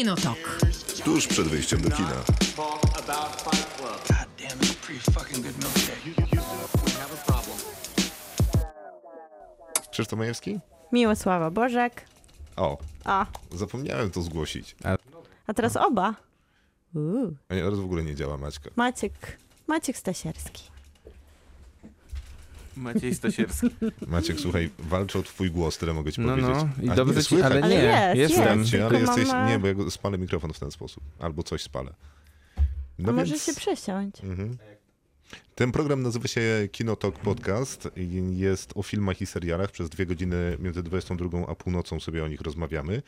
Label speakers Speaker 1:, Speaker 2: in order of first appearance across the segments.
Speaker 1: Kinotok.
Speaker 2: Tuż przed wyjściem do kina.
Speaker 3: a
Speaker 4: a.
Speaker 2: Krzysztof Majewski?
Speaker 5: Miłosława Bożek.
Speaker 2: O,
Speaker 5: A,
Speaker 2: zapomniałem to zgłosić.
Speaker 5: a teraz oba. Uuu.
Speaker 2: A nie, teraz w ogóle nie działa Maćka.
Speaker 5: Maciek, Maciek Stasierski.
Speaker 6: Maciej Stasierski.
Speaker 2: Maciek, słuchaj, walczę o twój głos, tyle mogę ci
Speaker 6: No,
Speaker 2: powiedzieć.
Speaker 6: no. I
Speaker 2: A
Speaker 6: dobrze
Speaker 2: nie
Speaker 6: ci, ale
Speaker 5: Ale
Speaker 6: nie,
Speaker 5: jest,
Speaker 6: jestem.
Speaker 5: jest.
Speaker 2: ale jesteś... Nie, bo ja spalę mikrofon w ten sposób. Albo coś spalę.
Speaker 5: A
Speaker 2: No
Speaker 5: może
Speaker 2: więc...
Speaker 5: się przesiąść?
Speaker 2: Mhm. Ten program nazywa się Kinotok Podcast i jest o filmach i serialach. Przez dwie godziny między 22 a północą sobie o nich rozmawiamy,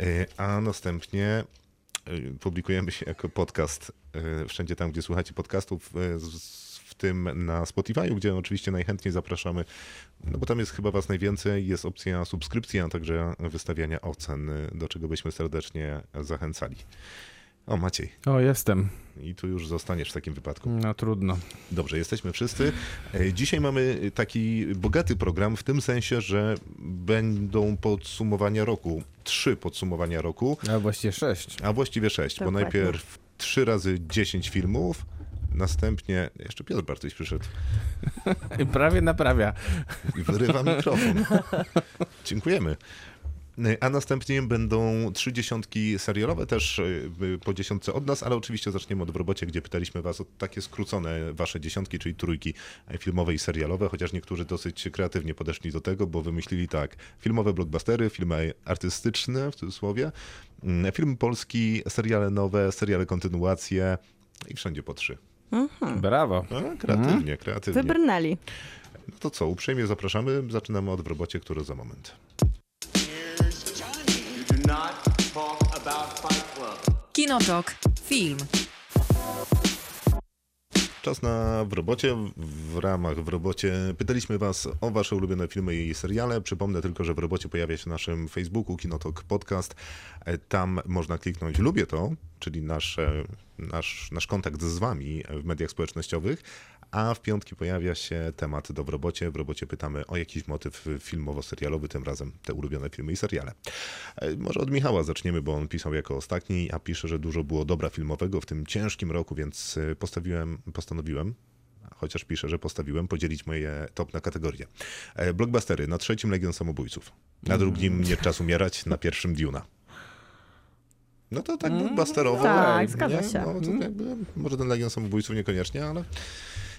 Speaker 2: E, a następnie e, publikujemy się jako podcast e, wszędzie tam, gdzie słuchacie podcastów, tym na Spotify, gdzie oczywiście najchętniej zapraszamy, no bo tam jest chyba was najwięcej, jest opcja subskrypcji, a także wystawiania ocen, do czego byśmy serdecznie zachęcali. O, Maciej,
Speaker 6: O, jestem.
Speaker 2: i tu już zostaniesz w takim wypadku.
Speaker 6: No trudno.
Speaker 2: Dobrze, jesteśmy wszyscy. E, Dzisiaj mamy taki bogaty program w tym sensie, że będą podsumowania roku. Trzy podsumowania roku,
Speaker 6: A właściwie sześć.
Speaker 2: a właściwie sześć, bo najpierw trzy razy dziesięć filmów, następnie jeszcze Piotr Bartoś przyszedł
Speaker 6: I prawie naprawia.
Speaker 2: i wyrywa mikrofon. Dziękujemy. A następnie będą trzy dziesiątki serialowe, też e, po dziesiątce od nas, ale oczywiście zaczniemy od w robocie, gdzie pytaliśmy was o takie skrócone wasze dziesiątki, czyli trójki e, filmowe i serialowe, chociaż niektórzy dosyć kreatywnie podeszli do tego, bo wymyślili tak, filmowe blockbustery, filmy artystyczne w cudzysłowie, mm, film polski, seriale nowe, seriale kontynuacje i wszędzie po trzy.
Speaker 6: Brawo.
Speaker 2: No, kreatywnie, kreatywnie.
Speaker 5: Wybrnęli.
Speaker 2: No to co, uprzejmie zapraszamy, zaczynamy od w robocie, który za moment.
Speaker 1: Kinotok. Film.
Speaker 2: Czas na w robocie. W ramach w robocie pytaliśmy Was o Wasze ulubione filmy i seriale. Przypomnę tylko, że w robocie pojawia się na naszym Facebooku Kinotok Podcast. E, Tam można kliknąć Lubię to, czyli nasz, nasz, nasz kontakt z Wami w mediach społecznościowych. A w piątki pojawia się temat do w robocie. W robocie pytamy o jakiś motyw filmowo-serialowy, tym razem te ulubione filmy i seriale. E, Może od Michała zaczniemy, bo on pisał jako ostatni, a pisze, że dużo było dobra filmowego w tym ciężkim roku, więc e, postawiłem, postanowiłem, chociaż piszę, że postawiłem, podzielić moje top na kategorie. E, Blockbustery, na trzecim Legion Samobójców, na drugim Nie Czas Umierać, na pierwszym Duna. No to tak blockbusterowo.
Speaker 5: Tak,
Speaker 2: nie?
Speaker 5: zgadza się.
Speaker 2: No, to jakby, może ten Legion Samobójców niekoniecznie, ale...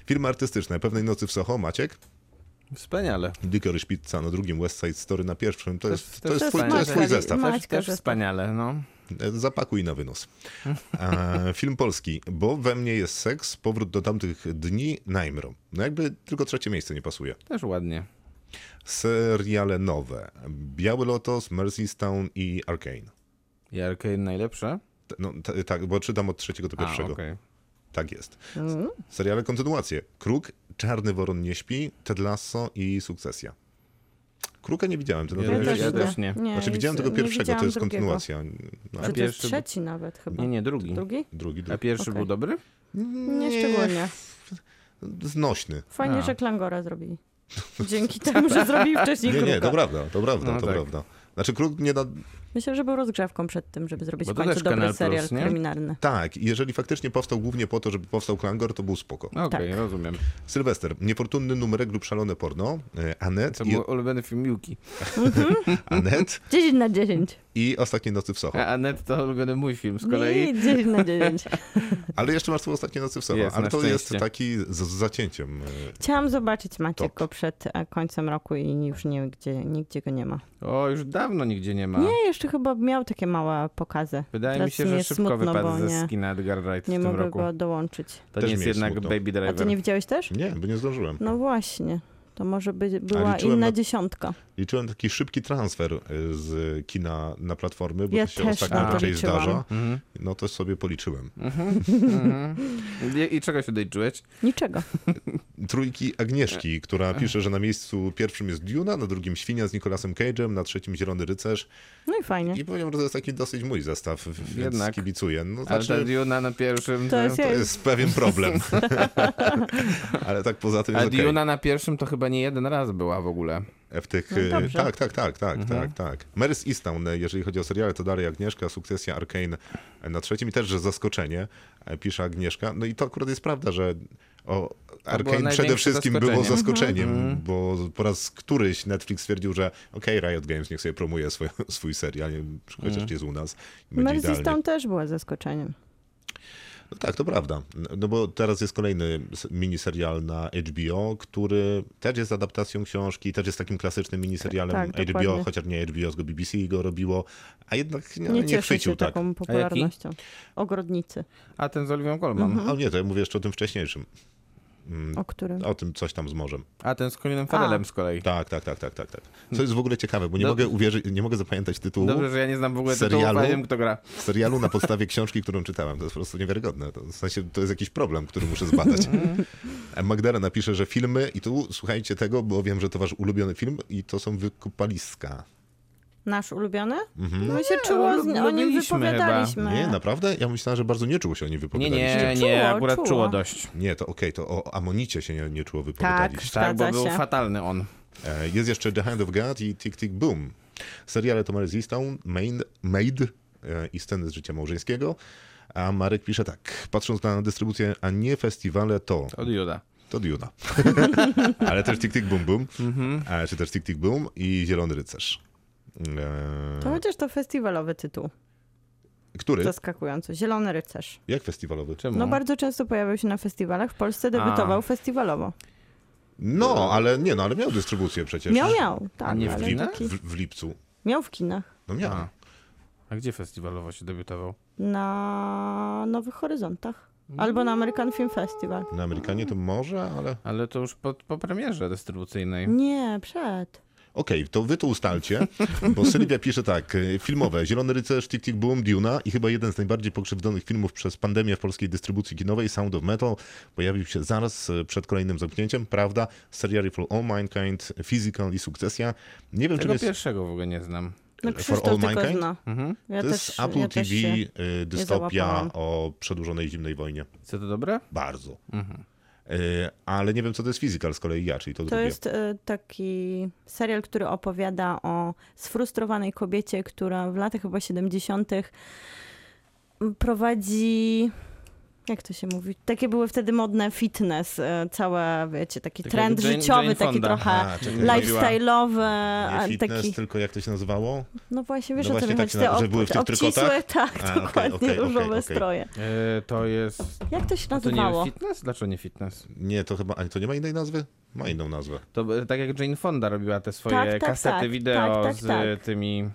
Speaker 2: Filmy artystyczne. Pewnej nocy w Soho, Maciek.
Speaker 6: Wspaniale.
Speaker 2: Licorice Pizza na drugim, West Side Story na pierwszym. To
Speaker 6: Też-
Speaker 2: jest, to jest, twój, to jest twój zestaw.
Speaker 6: Też, też wspaniale, no.
Speaker 2: Zapakuj na wynos. E, film polski, bo we mnie jest seks, powrót do tamtych dni, Najmro. No jakby tylko trzecie miejsce nie pasuje.
Speaker 6: Też ładnie.
Speaker 2: Seriale nowe. Biały Lotos, Mercystown i Arcane.
Speaker 6: I Arcane najlepsze?
Speaker 2: No tak, bo czytam od trzeciego do
Speaker 6: A,
Speaker 2: pierwszego. Tak jest.
Speaker 5: Mm.
Speaker 2: Seriale kontynuacje. Kruk, Czarny Woron nie śpi, Ted Lasso i Sukcesja. Kruka nie widziałem. Ty
Speaker 6: Ja też- ja też nie.
Speaker 2: Znaczy widziałem tego
Speaker 5: nie
Speaker 2: pierwszego, to jest
Speaker 5: drugiego.
Speaker 2: kontynuacja. No, a
Speaker 5: to jest
Speaker 6: pierwszy-
Speaker 5: trzeci nawet chyba.
Speaker 6: Nie, nie, drugi.
Speaker 5: Drugi?
Speaker 2: drugi,
Speaker 6: A
Speaker 2: drugi.
Speaker 6: pierwszy
Speaker 5: Okej.
Speaker 6: był dobry?
Speaker 5: Nie szczególnie.
Speaker 2: Znośny.
Speaker 5: Fajnie,
Speaker 6: A.
Speaker 5: że Klangora zrobili. Dzięki temu, że zrobili wcześniej
Speaker 2: Nie, nie, to prawda, to prawda,
Speaker 6: No
Speaker 2: to
Speaker 6: tak.
Speaker 2: prawda. Znaczy Kruk nie da...
Speaker 5: Myślę, że był rozgrzewką przed tym, żeby zrobić
Speaker 6: Bo
Speaker 5: w końcu dobry
Speaker 6: Kanal
Speaker 5: serial
Speaker 6: Plus, nie?
Speaker 5: kryminalny.
Speaker 2: Tak, i jeżeli faktycznie powstał głównie po to, żeby powstał Klangor, to był spoko.
Speaker 6: Okej,
Speaker 5: Tak.
Speaker 6: rozumiem.
Speaker 2: Sylwester, niefortunny numerek lub szalone porno, e, Anet,
Speaker 6: To
Speaker 2: i,
Speaker 6: był ulubiony film Miłki.
Speaker 2: Anet
Speaker 5: 10 na 10.
Speaker 2: i Ostatnie nocy w Soho.
Speaker 6: A Anet to ulubiony mój film z kolei.
Speaker 5: Nie, 10 na 9.
Speaker 2: Ale jeszcze masz tu Ostatnie nocy w Soho,
Speaker 6: Jest,
Speaker 2: ale to jest taki z, z zacięciem. e,
Speaker 5: Chciałam zobaczyć Maciek
Speaker 2: Top.
Speaker 5: go przed e, końcem roku i już nigdzie, nigdzie go nie ma.
Speaker 6: O, już dawno nigdzie nie ma.
Speaker 5: Nie, jeszcze chyba miał takie małe pokazy.
Speaker 6: Wydaje
Speaker 5: Teraz
Speaker 6: mi się, że
Speaker 5: jest
Speaker 6: szybko
Speaker 5: smutno,
Speaker 6: wypadł ze
Speaker 5: nie-
Speaker 6: skina Edgar Wright
Speaker 5: Nie
Speaker 6: w tym
Speaker 5: mogę
Speaker 6: roku.
Speaker 5: go dołączyć.
Speaker 6: To
Speaker 2: Też
Speaker 6: nie jest jednak
Speaker 2: smutno.
Speaker 6: Baby
Speaker 5: A ty
Speaker 6: Driver.
Speaker 5: nie widziałeś też?
Speaker 2: Nie, bo nie zdążyłem.
Speaker 5: No właśnie. To może by była inna
Speaker 2: na-
Speaker 5: dziesiątka.
Speaker 2: Liczyłem taki szybki transfer e, z kina na platformy, bo
Speaker 5: Ja
Speaker 2: to się ostatnio raczej zdarza.
Speaker 6: Mhm.
Speaker 2: No to sobie policzyłem.
Speaker 6: Mhm. I, I czego się doiczyłeś?
Speaker 5: Niczego.
Speaker 2: Trójki Agnieszki, która pisze, że na miejscu pierwszym jest Duna, na drugim Świnia z Nicolasem Cage'em, na trzecim Zielony Rycerz.
Speaker 5: No i fajnie.
Speaker 2: I powiem, że to jest taki dosyć mój zestaw, więc
Speaker 6: Jednak.
Speaker 2: kibicuję. No,
Speaker 6: Ale ta
Speaker 2: znaczy,
Speaker 6: Duna na pierwszym...
Speaker 5: To jest
Speaker 2: to jest pewien problem. Ale tak poza tym
Speaker 6: A
Speaker 2: jest okej.
Speaker 6: Duna na pierwszym to chyba nie jeden raz była w ogóle.
Speaker 2: w tych...
Speaker 5: No
Speaker 2: e, tak, tak, tak, tak,
Speaker 6: Mhm.
Speaker 2: tak, tak. Marys Easttown, e, jeżeli chodzi o seriale, to dalej Agnieszka, Sukcesja, Arkane e, na trzecim i też, że zaskoczenie, pisze Agnieszka. No i to akurat jest prawda, że o Arkane przede wszystkim było
Speaker 6: zaskoczenie.
Speaker 2: zaskoczeniem,
Speaker 6: Mhm.
Speaker 2: bo po raz któryś Netflix stwierdził, że okej, Riot Games niech sobie promuje swój, swój serial, nie- chociaż
Speaker 6: Mhm.
Speaker 2: jest u nas.
Speaker 5: Mercy. Stone też była zaskoczeniem.
Speaker 2: No tak, to prawda. No bo teraz jest kolejny miniserial na HBO, który też jest adaptacją książki, też jest takim klasycznym miniserialem
Speaker 5: Tak,
Speaker 2: HBO,
Speaker 5: dokładnie.
Speaker 2: chociaż nie HBO, tylko BBC go robiło, a jednak nie,
Speaker 5: Nie
Speaker 2: nie, chwycił
Speaker 5: się
Speaker 2: tak.
Speaker 5: taką popularnością. Ogrodnicy.
Speaker 6: A ten z Oliwią Colman.
Speaker 5: Mhm.
Speaker 2: A nie, to ja mówię jeszcze o tym wcześniejszym. Mm,
Speaker 5: O którym?
Speaker 2: O tym coś tam z morzem.
Speaker 6: A ten z Colinem Farrellem z kolei.
Speaker 2: Tak, tak, tak, tak, tak, tak. Co jest w ogóle ciekawe, bo nie
Speaker 6: Dob-
Speaker 2: mogę uwierzyć, nie mogę zapamiętać tytułu
Speaker 6: Dobrze, że ja nie znam w ogóle
Speaker 2: serialu?
Speaker 6: tytułu, ale wiem kto gra.
Speaker 2: serialu na podstawie książki, którą czytałem. To jest po prostu niewiarygodne. To, w sensie, to jest jakiś problem, który muszę zbadać. Magdalena napisze, że filmy, i tu słuchajcie tego, bo wiem, że to wasz ulubiony film i to są wykupaliska.
Speaker 5: Nasz ulubiony?
Speaker 2: Mhm.
Speaker 5: My się czuło, z, o nim wypowiadaliśmy.
Speaker 2: Nie, naprawdę? Ja myślałem, że bardzo nie czuło się o nim
Speaker 6: Nie,
Speaker 2: wypowiadaliście.
Speaker 6: nie, nie,
Speaker 5: Czuło,
Speaker 6: akurat czuło,
Speaker 5: czuło.
Speaker 6: dość.
Speaker 2: Nie, to okej, to o Amonicie się nie, nie czuło wypowiadaliście.
Speaker 6: Tak, bo
Speaker 5: Zgadza
Speaker 6: był
Speaker 5: się.
Speaker 6: fatalny on.
Speaker 2: E, Jest jeszcze The Hand of God i Tick Tick Boom. Seriale to Mary Easttown, Main, Maid e, i sceny z życia małżeńskiego. A Marek pisze tak, patrząc na dystrybucję, a nie festiwale to...
Speaker 6: Od Juda.
Speaker 2: To Duna. Ale też Tick Tick Boom Boom, a, czy też Tick Tick Boom i Zielony Rycerz.
Speaker 5: To
Speaker 2: Eee,
Speaker 5: chociaż to festiwalowy tytuł.
Speaker 2: który?
Speaker 5: Zaskakująco. Zielony rycerz.
Speaker 2: Jak festiwalowy?
Speaker 6: Czemu?
Speaker 5: No bardzo często pojawiał się na festiwalach. W Polsce debiutował
Speaker 6: A.
Speaker 5: festiwalowo.
Speaker 2: No, ale nie, no ale miał dystrybucję przecież.
Speaker 5: Miał, miał. Tak,
Speaker 6: nie w kinach?
Speaker 5: taki...
Speaker 2: W, w lipcu.
Speaker 5: Miał w kinach.
Speaker 2: No miał.
Speaker 6: A. A gdzie festiwalowo się debiutował?
Speaker 5: Na Nowych Horyzontach. Albo na American Film Festival.
Speaker 2: Na Amerykanie to może, ale...
Speaker 6: Ale to już po, po premierze dystrybucyjnej.
Speaker 5: Nie, przed.
Speaker 2: Okej, to wy to ustalcie, bo Sylwia pisze tak, y, filmowe, Zielony Rycerz, Tick Tick Boom, Duna i chyba jeden z najbardziej pokrzywdzonych filmów przez pandemię w polskiej dystrybucji kinowej, Sound of Metal, pojawił się zaraz y, przed kolejnym zamknięciem, prawda? Serial for All Mankind, Physical i Sukcesja. Nie wiem, czym
Speaker 6: Tego
Speaker 2: jest
Speaker 6: pierwszego w ogóle nie znam.
Speaker 5: No
Speaker 2: For All Mankind?
Speaker 5: zna.
Speaker 6: Mhm.
Speaker 5: Ja
Speaker 2: to
Speaker 5: też,
Speaker 2: jest Apple
Speaker 5: ja
Speaker 2: TV, y, dystopia o przedłużonej zimnej wojnie.
Speaker 6: Co to dobre?
Speaker 2: Bardzo.
Speaker 6: Mhm.
Speaker 2: Y, Ale nie wiem, co to jest Physical z kolei ja, czyli to,
Speaker 5: To
Speaker 2: drugie.
Speaker 5: jest e, taki serial, który opowiada o sfrustrowanej kobiecie, która w latach chyba 70. prowadzi. Jak to się mówi? Takie były wtedy modne fitness, e, całe, wiecie, taki
Speaker 6: Tak
Speaker 5: trend
Speaker 6: Jane-
Speaker 5: życiowy,
Speaker 6: Jane
Speaker 5: taki trochę
Speaker 2: A,
Speaker 5: lifestyle'owy,
Speaker 2: Nie
Speaker 5: a
Speaker 2: fitness,
Speaker 5: taki.
Speaker 2: tylko jak to się nazywało?
Speaker 5: No właśnie, wiesz
Speaker 2: No
Speaker 5: o co
Speaker 2: właśnie
Speaker 5: mi
Speaker 2: tak
Speaker 5: chodzi? Te
Speaker 2: na- że były w tych
Speaker 5: obcisłe, tak,
Speaker 2: A,
Speaker 5: dokładnie,
Speaker 2: okej, okej,
Speaker 5: różowe
Speaker 2: okej.
Speaker 5: stroje.
Speaker 6: E, to jest...
Speaker 5: Jak to się
Speaker 6: A to nie
Speaker 5: nazywało?
Speaker 6: fitness? Dlaczego nie fitness?
Speaker 2: Nie, to chyba, a to nie ma innej nazwy? Ma inną nazwę.
Speaker 6: To e, tak jak Jane Fonda robiła te swoje
Speaker 5: Tak, tak,
Speaker 6: kasety
Speaker 5: tak,
Speaker 6: wideo
Speaker 5: tak, tak,
Speaker 6: z
Speaker 5: tak.
Speaker 6: e, tymi...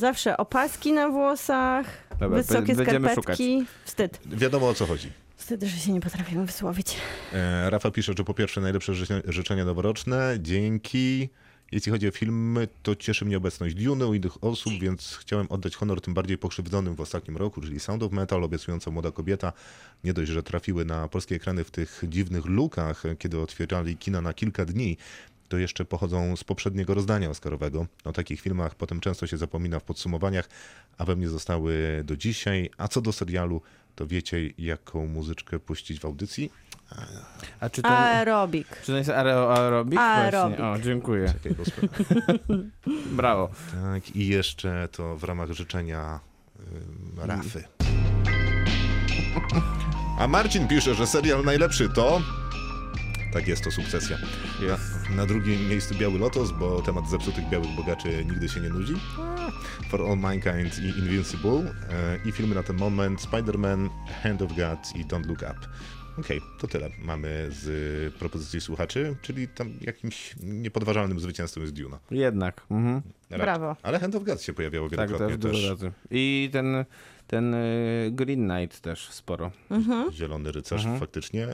Speaker 5: Zawsze opaski na włosach,
Speaker 6: Dobra,
Speaker 5: wysokie
Speaker 6: będziemy
Speaker 5: skarpetki. Wstyd.
Speaker 2: Wiadomo o co chodzi.
Speaker 5: Wstyd, że się nie potrafimy wysłowić.
Speaker 2: E, Rafa pisze, że po pierwsze najlepsze życzenia, życzenia noworoczne. Dzięki. Jeśli chodzi o filmy, to cieszy mnie obecność Dune u innych osób, więc chciałem oddać honor tym bardziej pokrzywdzonym w ostatnim roku, czyli Sound of Metal, obiecująca młoda kobieta. Nie dość, że trafiły na polskie ekrany w tych dziwnych lukach, kiedy otwierali kina na kilka dni, to jeszcze pochodzą z poprzedniego rozdania Oscarowego. O takich filmach potem często się zapomina w podsumowaniach, a we mnie zostały do dzisiaj. A co do serialu, to wiecie, jaką muzyczkę puścić w audycji?
Speaker 6: A czy to,
Speaker 5: Aerobik.
Speaker 6: czy to jest aero, aerobik?
Speaker 5: Aerobik.
Speaker 6: Właśnie. O, dziękuję.
Speaker 2: Czekaj,
Speaker 6: Brawo.
Speaker 2: Tak, i jeszcze to w ramach życzenia y, Rafy. A Marcin pisze, że serial najlepszy to... Tak jest, to sukcesja. Na drugim miejscu Biały Lotos, bo temat zepsutych białych bogaczy nigdy się nie nudzi. For All Mankind i Invincible. E, I filmy na ten moment Spider-Man, Hand of God i Don't Look Up. Okej, to tyle mamy z propozycji słuchaczy, czyli tam jakimś niepodważalnym zwycięzcą jest Duna.
Speaker 6: Jednak. Mhm.
Speaker 5: Brawo.
Speaker 2: Ale Hand of God się pojawiało
Speaker 6: Tak,
Speaker 2: wielokrotnie
Speaker 6: też dużo
Speaker 2: też.
Speaker 6: razy. I ten, ten y, Green Knight też sporo.
Speaker 5: Mhm.
Speaker 2: Zielony rycerz
Speaker 6: Mhm.
Speaker 2: faktycznie.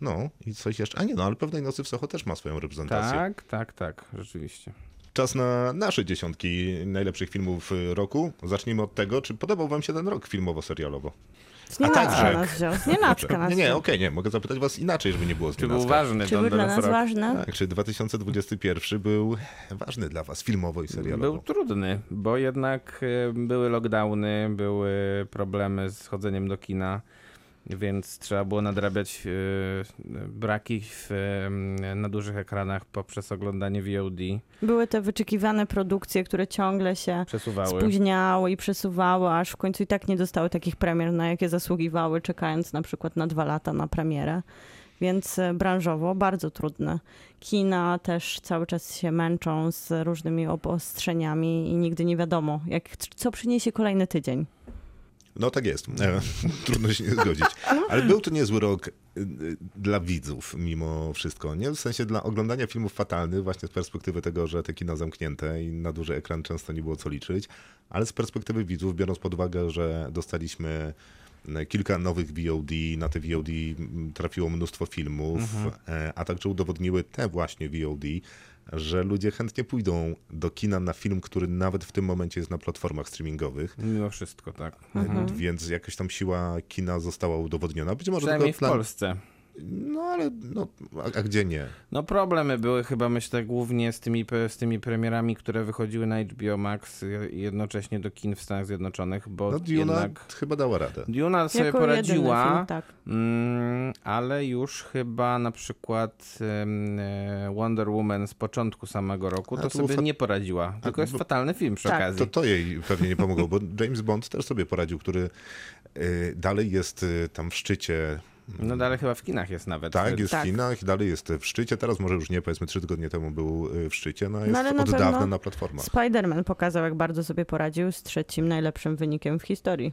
Speaker 2: No i coś jeszcze. A nie, no ale pewnej nocy w Soho też ma swoją reprezentację.
Speaker 6: Tak, tak, tak, rzeczywiście.
Speaker 2: Czas na nasze dziesiątki najlepszych filmów y, roku. Zacznijmy od tego, czy podobał wam się ten rok filmowo-serialowo?
Speaker 5: Z nienacka
Speaker 2: tak.
Speaker 5: nas wziął. Z nienacka nas
Speaker 2: Nie, nie, okej, nie, mogę zapytać was inaczej, żeby nie było z
Speaker 6: Czy był ważny
Speaker 5: Czy był dla nas
Speaker 6: rok?
Speaker 5: ważne?
Speaker 2: Tak, czy 2021 był ważny dla was filmowo i serialowo?
Speaker 6: Był trudny, bo jednak y, były lockdowny, były problemy z chodzeniem do kina. Więc trzeba było nadrabiać e, braki w, na dużych ekranach poprzez oglądanie VOD.
Speaker 5: Były te wyczekiwane produkcje, które ciągle się
Speaker 6: Przesuwały.
Speaker 5: spóźniały i przesuwały, aż w końcu i tak nie dostały takich premier, na jakie zasługiwały, czekając na przykład na dwa lata na premierę. Więc e, branżowo bardzo trudne. Kina też cały czas się męczą z różnymi obostrzeniami i nigdy nie wiadomo, jak, co przyniesie kolejny tydzień.
Speaker 2: No tak jest. E, trudno się nie zgodzić. Ale był to niezły rok y, y, dla widzów mimo wszystko. Nie w sensie dla oglądania filmów fatalnych, właśnie z perspektywy tego, że te kina zamknięte i na duży ekran często nie było co liczyć, ale z perspektywy widzów, biorąc pod uwagę, że dostaliśmy e, kilka nowych VOD, na te VOD trafiło mnóstwo filmów, e, a także udowodniły te właśnie VOD, że ludzie chętnie pójdą do kina na film, który nawet w tym momencie jest na platformach streamingowych.
Speaker 6: Mimo wszystko, tak.
Speaker 2: Więc jakaś tam siła kina została udowodniona. Być może
Speaker 6: Przynajmniej w
Speaker 2: dla...
Speaker 6: Polsce.
Speaker 2: No ale no, a, a gdzie nie?
Speaker 6: No problemy były chyba myślę głównie z tymi, z tymi premierami, które wychodziły na HBO Max jednocześnie do kin w Stanach Zjednoczonych, bo
Speaker 2: No Duna
Speaker 6: jednak
Speaker 2: chyba dała radę.
Speaker 6: Duna sobie
Speaker 5: jako
Speaker 6: poradziła,
Speaker 5: film, tak.
Speaker 6: mm, ale już chyba na przykład e, Wonder Woman z początku samego roku
Speaker 2: A
Speaker 6: to sobie
Speaker 2: fa-
Speaker 6: nie poradziła, tylko jest
Speaker 2: bo-
Speaker 6: fatalny film przy
Speaker 5: Tak.
Speaker 6: okazji.
Speaker 2: To, to jej pewnie nie pomogło, bo James Bond też sobie poradził, który y, dalej jest y, tam w szczycie.
Speaker 6: No dalej chyba w kinach jest nawet.
Speaker 2: Tak, jest
Speaker 5: Tak.
Speaker 2: w Chinach i dalej jest w szczycie. Teraz może już nie, powiedzmy trzy tygodnie temu był y, w szczycie, no a jest
Speaker 5: ale na
Speaker 2: od
Speaker 5: pewno
Speaker 2: dawna na platformach.
Speaker 5: Spider-Man pokazał, jak bardzo sobie poradził z trzecim najlepszym wynikiem w historii.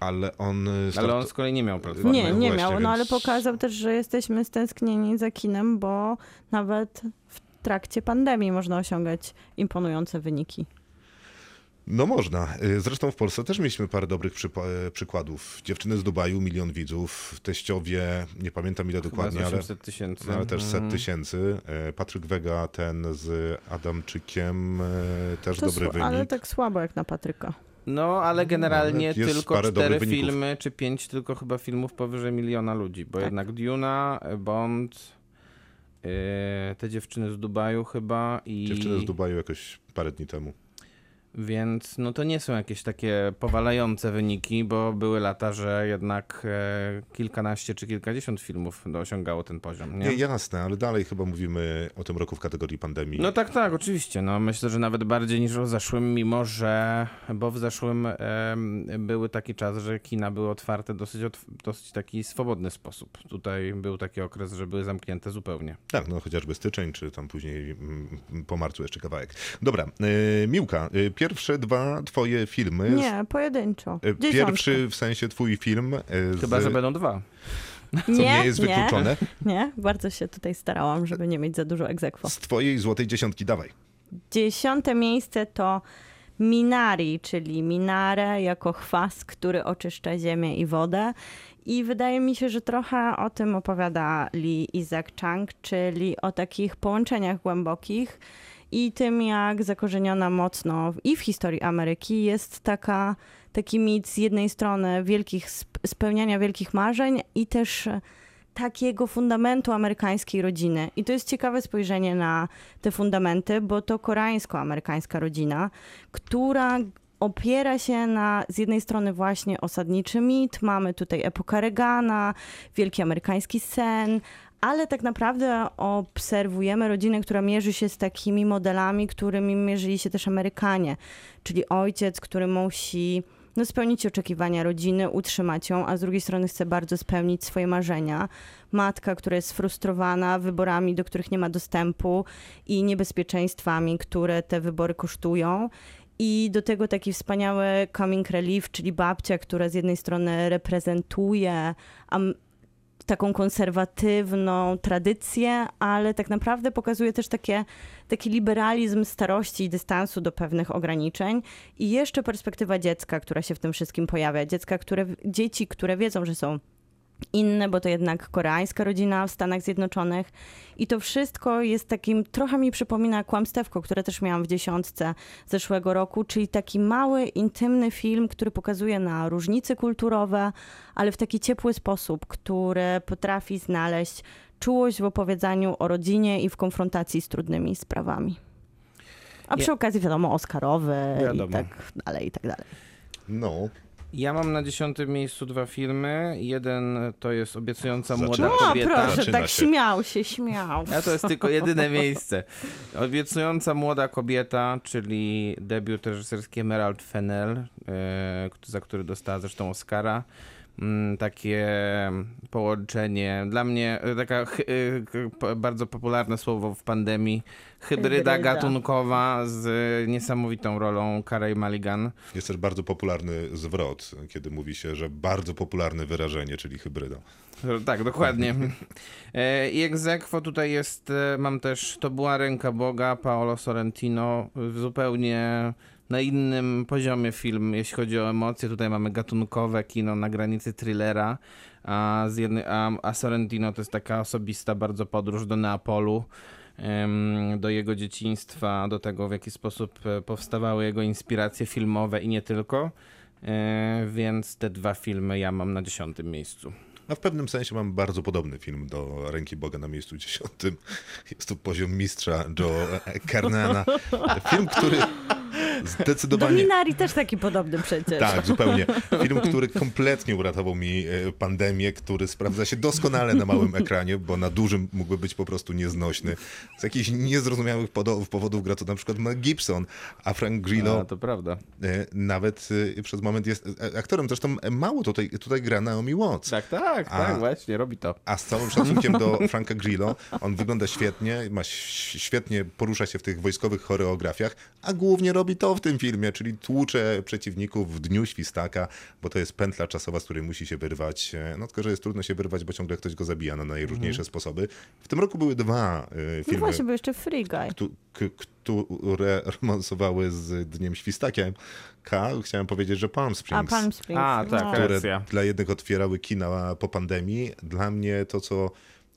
Speaker 2: Ale on... y,
Speaker 6: Ale
Speaker 2: startu-
Speaker 6: on z kolei nie miał platformy.
Speaker 5: Nie, nie
Speaker 2: właśnie,
Speaker 5: miał, no ale
Speaker 2: więc-
Speaker 5: pokazał też, że jesteśmy stęsknieni za kinem, bo nawet w trakcie pandemii można osiągać imponujące wyniki.
Speaker 2: No można. Y, Zresztą w Polsce też mieliśmy parę dobrych e, przykładów. Dziewczyny z Dubaju, milion widzów, teściowie, nie pamiętam ile
Speaker 6: Chyba
Speaker 2: dokładnie, ale,
Speaker 6: 800 tysięcy.
Speaker 2: no, ale też set
Speaker 6: Mhm.
Speaker 2: tysięcy. E, Patryk Wega, ten z Adamczykiem, też
Speaker 5: To
Speaker 2: dobry
Speaker 5: sł-
Speaker 2: wynik.
Speaker 5: ale tak słabo jak na Patryka.
Speaker 6: No, ale generalnie
Speaker 2: Ale jest
Speaker 6: tylko
Speaker 2: parę
Speaker 6: cztery filmy, czy pięć tylko chyba filmów powyżej miliona ludzi, bo
Speaker 5: Tak.
Speaker 6: jednak Duna, Bond, yy, te dziewczyny z Dubaju chyba i...
Speaker 2: Dziewczyny z Dubaju jakoś parę dni temu.
Speaker 6: Więc no to nie są jakieś takie powalające wyniki, bo były lata, że jednak e, kilkanaście czy kilkadziesiąt filmów osiągało ten poziom, nie?
Speaker 2: Nie, jasne, ale dalej chyba mówimy o tym roku w kategorii pandemii.
Speaker 6: No tak, tak, oczywiście. No, myślę, że nawet bardziej niż w zeszłym, mimo że, bo w zeszłym em, były taki czas, że kina były otwarte dosyć, otw- dosyć taki swobodny sposób. Tutaj był taki okres, że były zamknięte zupełnie.
Speaker 2: Tak, no chociażby styczeń, czy tam później mm, po marcu jeszcze kawałek. Dobra, e, Miłka, e, pierwsze dwa twoje filmy.
Speaker 5: Nie, pojedynczo.
Speaker 2: E,
Speaker 5: Dziesiątka.
Speaker 2: Pierwszy w sensie twój film. e, Z,
Speaker 6: Chyba, że będą dwa.
Speaker 2: co nie, jest wykluczone.
Speaker 5: Nie, bardzo się tutaj starałam, żeby nie mieć za dużo egzekwo.
Speaker 2: Z twojej złotej dziesiątki, dawaj.
Speaker 5: Dziesiąte miejsce to Minari, czyli minare jako chwas, który oczyszcza ziemię i wodę. I wydaje mi się, że trochę o tym opowiada Lee Isaac Chang, czyli o takich połączeniach głębokich i tym, jak zakorzeniona mocno i w historii Ameryki jest taka, taki mit z jednej strony wielkich, sp- spełniania wielkich marzeń i też takiego fundamentu amerykańskiej rodziny. I to jest ciekawe spojrzenie na te fundamenty, bo to koreańsko-amerykańska rodzina, która opiera się na z jednej strony właśnie osadniczy mit, mamy tutaj epokę Reagana, wielki amerykański sen, ale tak naprawdę obserwujemy rodzinę, która mierzy się z takimi modelami, którymi mierzyli się też Amerykanie, czyli ojciec, który musi no, spełnić oczekiwania rodziny, utrzymać ją, a z drugiej strony chce bardzo spełnić swoje marzenia. Matka, która jest sfrustrowana wyborami, do których nie ma dostępu i niebezpieczeństwami, które te wybory kosztują. I do tego taki wspaniały coming relief, czyli babcia, która z jednej strony reprezentuje taką konserwatywną tradycję, ale tak naprawdę pokazuje też takie, taki liberalizm starości i dystansu do pewnych ograniczeń. I jeszcze perspektywa dziecka, która się w tym wszystkim pojawia. Dziecka, które, dzieci, które wiedzą, że są inne, bo to jednak koreańska rodzina w Stanach Zjednoczonych. I to wszystko jest takim, trochę mi przypomina Kłamstewko, które też miałam w dziesiątce zeszłego roku, czyli taki mały, intymny film, który pokazuje na różnice kulturowe, ale w taki ciepły sposób, który potrafi znaleźć czułość w opowiadaniu o rodzinie i w konfrontacji z trudnymi sprawami. A przy okazji wiadomo, Oscarowy i
Speaker 6: Wiadomo.
Speaker 5: tak dalej, i tak dalej.
Speaker 2: No,
Speaker 6: Ja mam na dziesiątym miejscu dwa filmy. Jeden to jest Obiecująca
Speaker 2: Zaczyna
Speaker 6: Młoda
Speaker 2: się.
Speaker 5: O,
Speaker 6: Kobieta.
Speaker 5: proszę,
Speaker 2: Zaczyna
Speaker 5: tak
Speaker 2: się.
Speaker 5: śmiał się, śmiał.
Speaker 6: A to jest tylko jedyne miejsce. Obiecująca Młoda Kobieta, czyli debiut reżyserski Emerald Fennell, e, za który dostała zresztą Oscara. Mm, Takie połączenie, dla mnie e, taka hy- e, bardzo popularne słowo w pandemii, hybryda,
Speaker 5: Hybryda.
Speaker 6: gatunkowa z niesamowitą rolą Carey Mulligan.
Speaker 2: Jest też bardzo popularny zwrot, kiedy mówi się, że bardzo popularne wyrażenie, czyli hybryda.
Speaker 6: Tak, dokładnie. E, I egzekwo tutaj jest, e, mam też, to była ręka Boga, Paolo Sorrentino, w zupełnie na innym poziomie film, jeśli chodzi o emocje. Tutaj mamy gatunkowe kino na granicy thrillera, a, z jednej, a, a Sorrentino to jest taka osobista bardzo podróż do Neapolu, do jego dzieciństwa, do tego w jaki sposób e, powstawały jego inspiracje filmowe i nie tylko. E, Więc te dwa filmy ja mam na dziesiątym miejscu.
Speaker 2: A w pewnym sensie mam bardzo podobny film do Ręki Boga na miejscu dziesiątym. Jest to poziom mistrza Joe Carnana. Film, który zdecydowanie...
Speaker 5: Dominari też taki podobny przecież.
Speaker 2: Tak, zupełnie. Film, który kompletnie uratował mi e, pandemię, który sprawdza się doskonale na małym ekranie, bo na dużym mógłby być po prostu nieznośny. Z jakichś niezrozumiałych powodów gra to na przykład Mel Gibson, a Frank Grillo
Speaker 6: A, to prawda.
Speaker 2: e, nawet e, przez moment jest aktorem. Zresztą mało tutaj, tutaj gra Naomi Watts.
Speaker 6: Tak, tak,
Speaker 2: A-
Speaker 6: tak, właśnie, robi to.
Speaker 2: A z całym szacunkiem do Franka Grillo, on wygląda świetnie, ma świetnie porusza się w tych wojskowych choreografiach, a głównie robi to w tym filmie, czyli tłucze przeciwników w dniu świstaka, bo to jest pętla czasowa, z której musi się wyrwać. E, No tylko, że jest trudno się wyrwać, bo ciągle ktoś go zabija na najróżniejsze sposoby. W tym roku były dwa
Speaker 5: No
Speaker 2: filmy,
Speaker 5: właśnie, był jeszcze Free Guy.
Speaker 2: które romansowały z Dniem Świstakiem. K, chciałem powiedzieć, że Palm
Speaker 5: A
Speaker 2: Springs
Speaker 5: Palm Springs.
Speaker 6: A, tak,
Speaker 5: no.
Speaker 6: które-
Speaker 2: które
Speaker 6: Racja.
Speaker 2: dla jednych otwierały kina po pandemii. Dla mnie to, co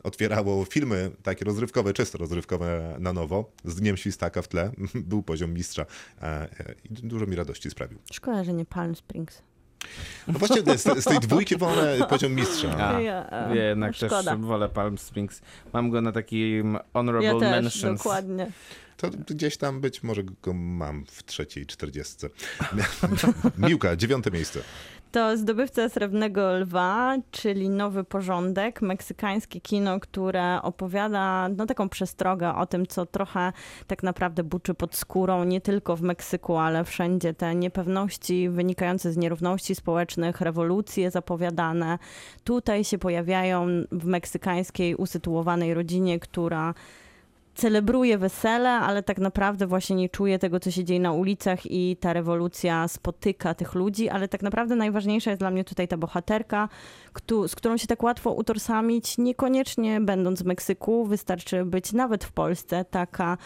Speaker 2: otwierało filmy takie rozrywkowe, czysto rozrywkowe na nowo, z Dniem Świstaka w tle, był poziom mistrza e, e, i dużo mi radości sprawił.
Speaker 5: Szkoda, że nie Palm Springs.
Speaker 2: No właśnie z, z tej dwójki wolę poziom mistrza.
Speaker 6: A,
Speaker 5: Ja, e,
Speaker 6: ja jednak
Speaker 5: no
Speaker 6: też
Speaker 5: szkoda.
Speaker 6: wolę Palm Springs. Mam go na takim honorable
Speaker 5: Ja też,
Speaker 6: mentions.
Speaker 5: dokładnie.
Speaker 2: To gdzieś tam być może go mam w trzeciej czterdziestce. Miłka, dziewiąte miejsce.
Speaker 5: To Zdobywca Srebrnego Lwa, czyli Nowy Porządek, meksykańskie kino, które opowiada no, taką przestrogę o tym, co trochę tak naprawdę buczy pod skórą, nie tylko w Meksyku, ale wszędzie te niepewności wynikające z nierówności społecznych, rewolucje zapowiadane. Tutaj się pojawiają w meksykańskiej usytuowanej rodzinie, która celebruje wesele, ale tak naprawdę właśnie nie czuje tego, co się dzieje na ulicach i ta rewolucja spotyka tych ludzi, ale tak naprawdę najważniejsza jest dla mnie tutaj ta bohaterka, z którą się tak łatwo utożsamić, niekoniecznie będąc w Meksyku, wystarczy być nawet w Polsce, taka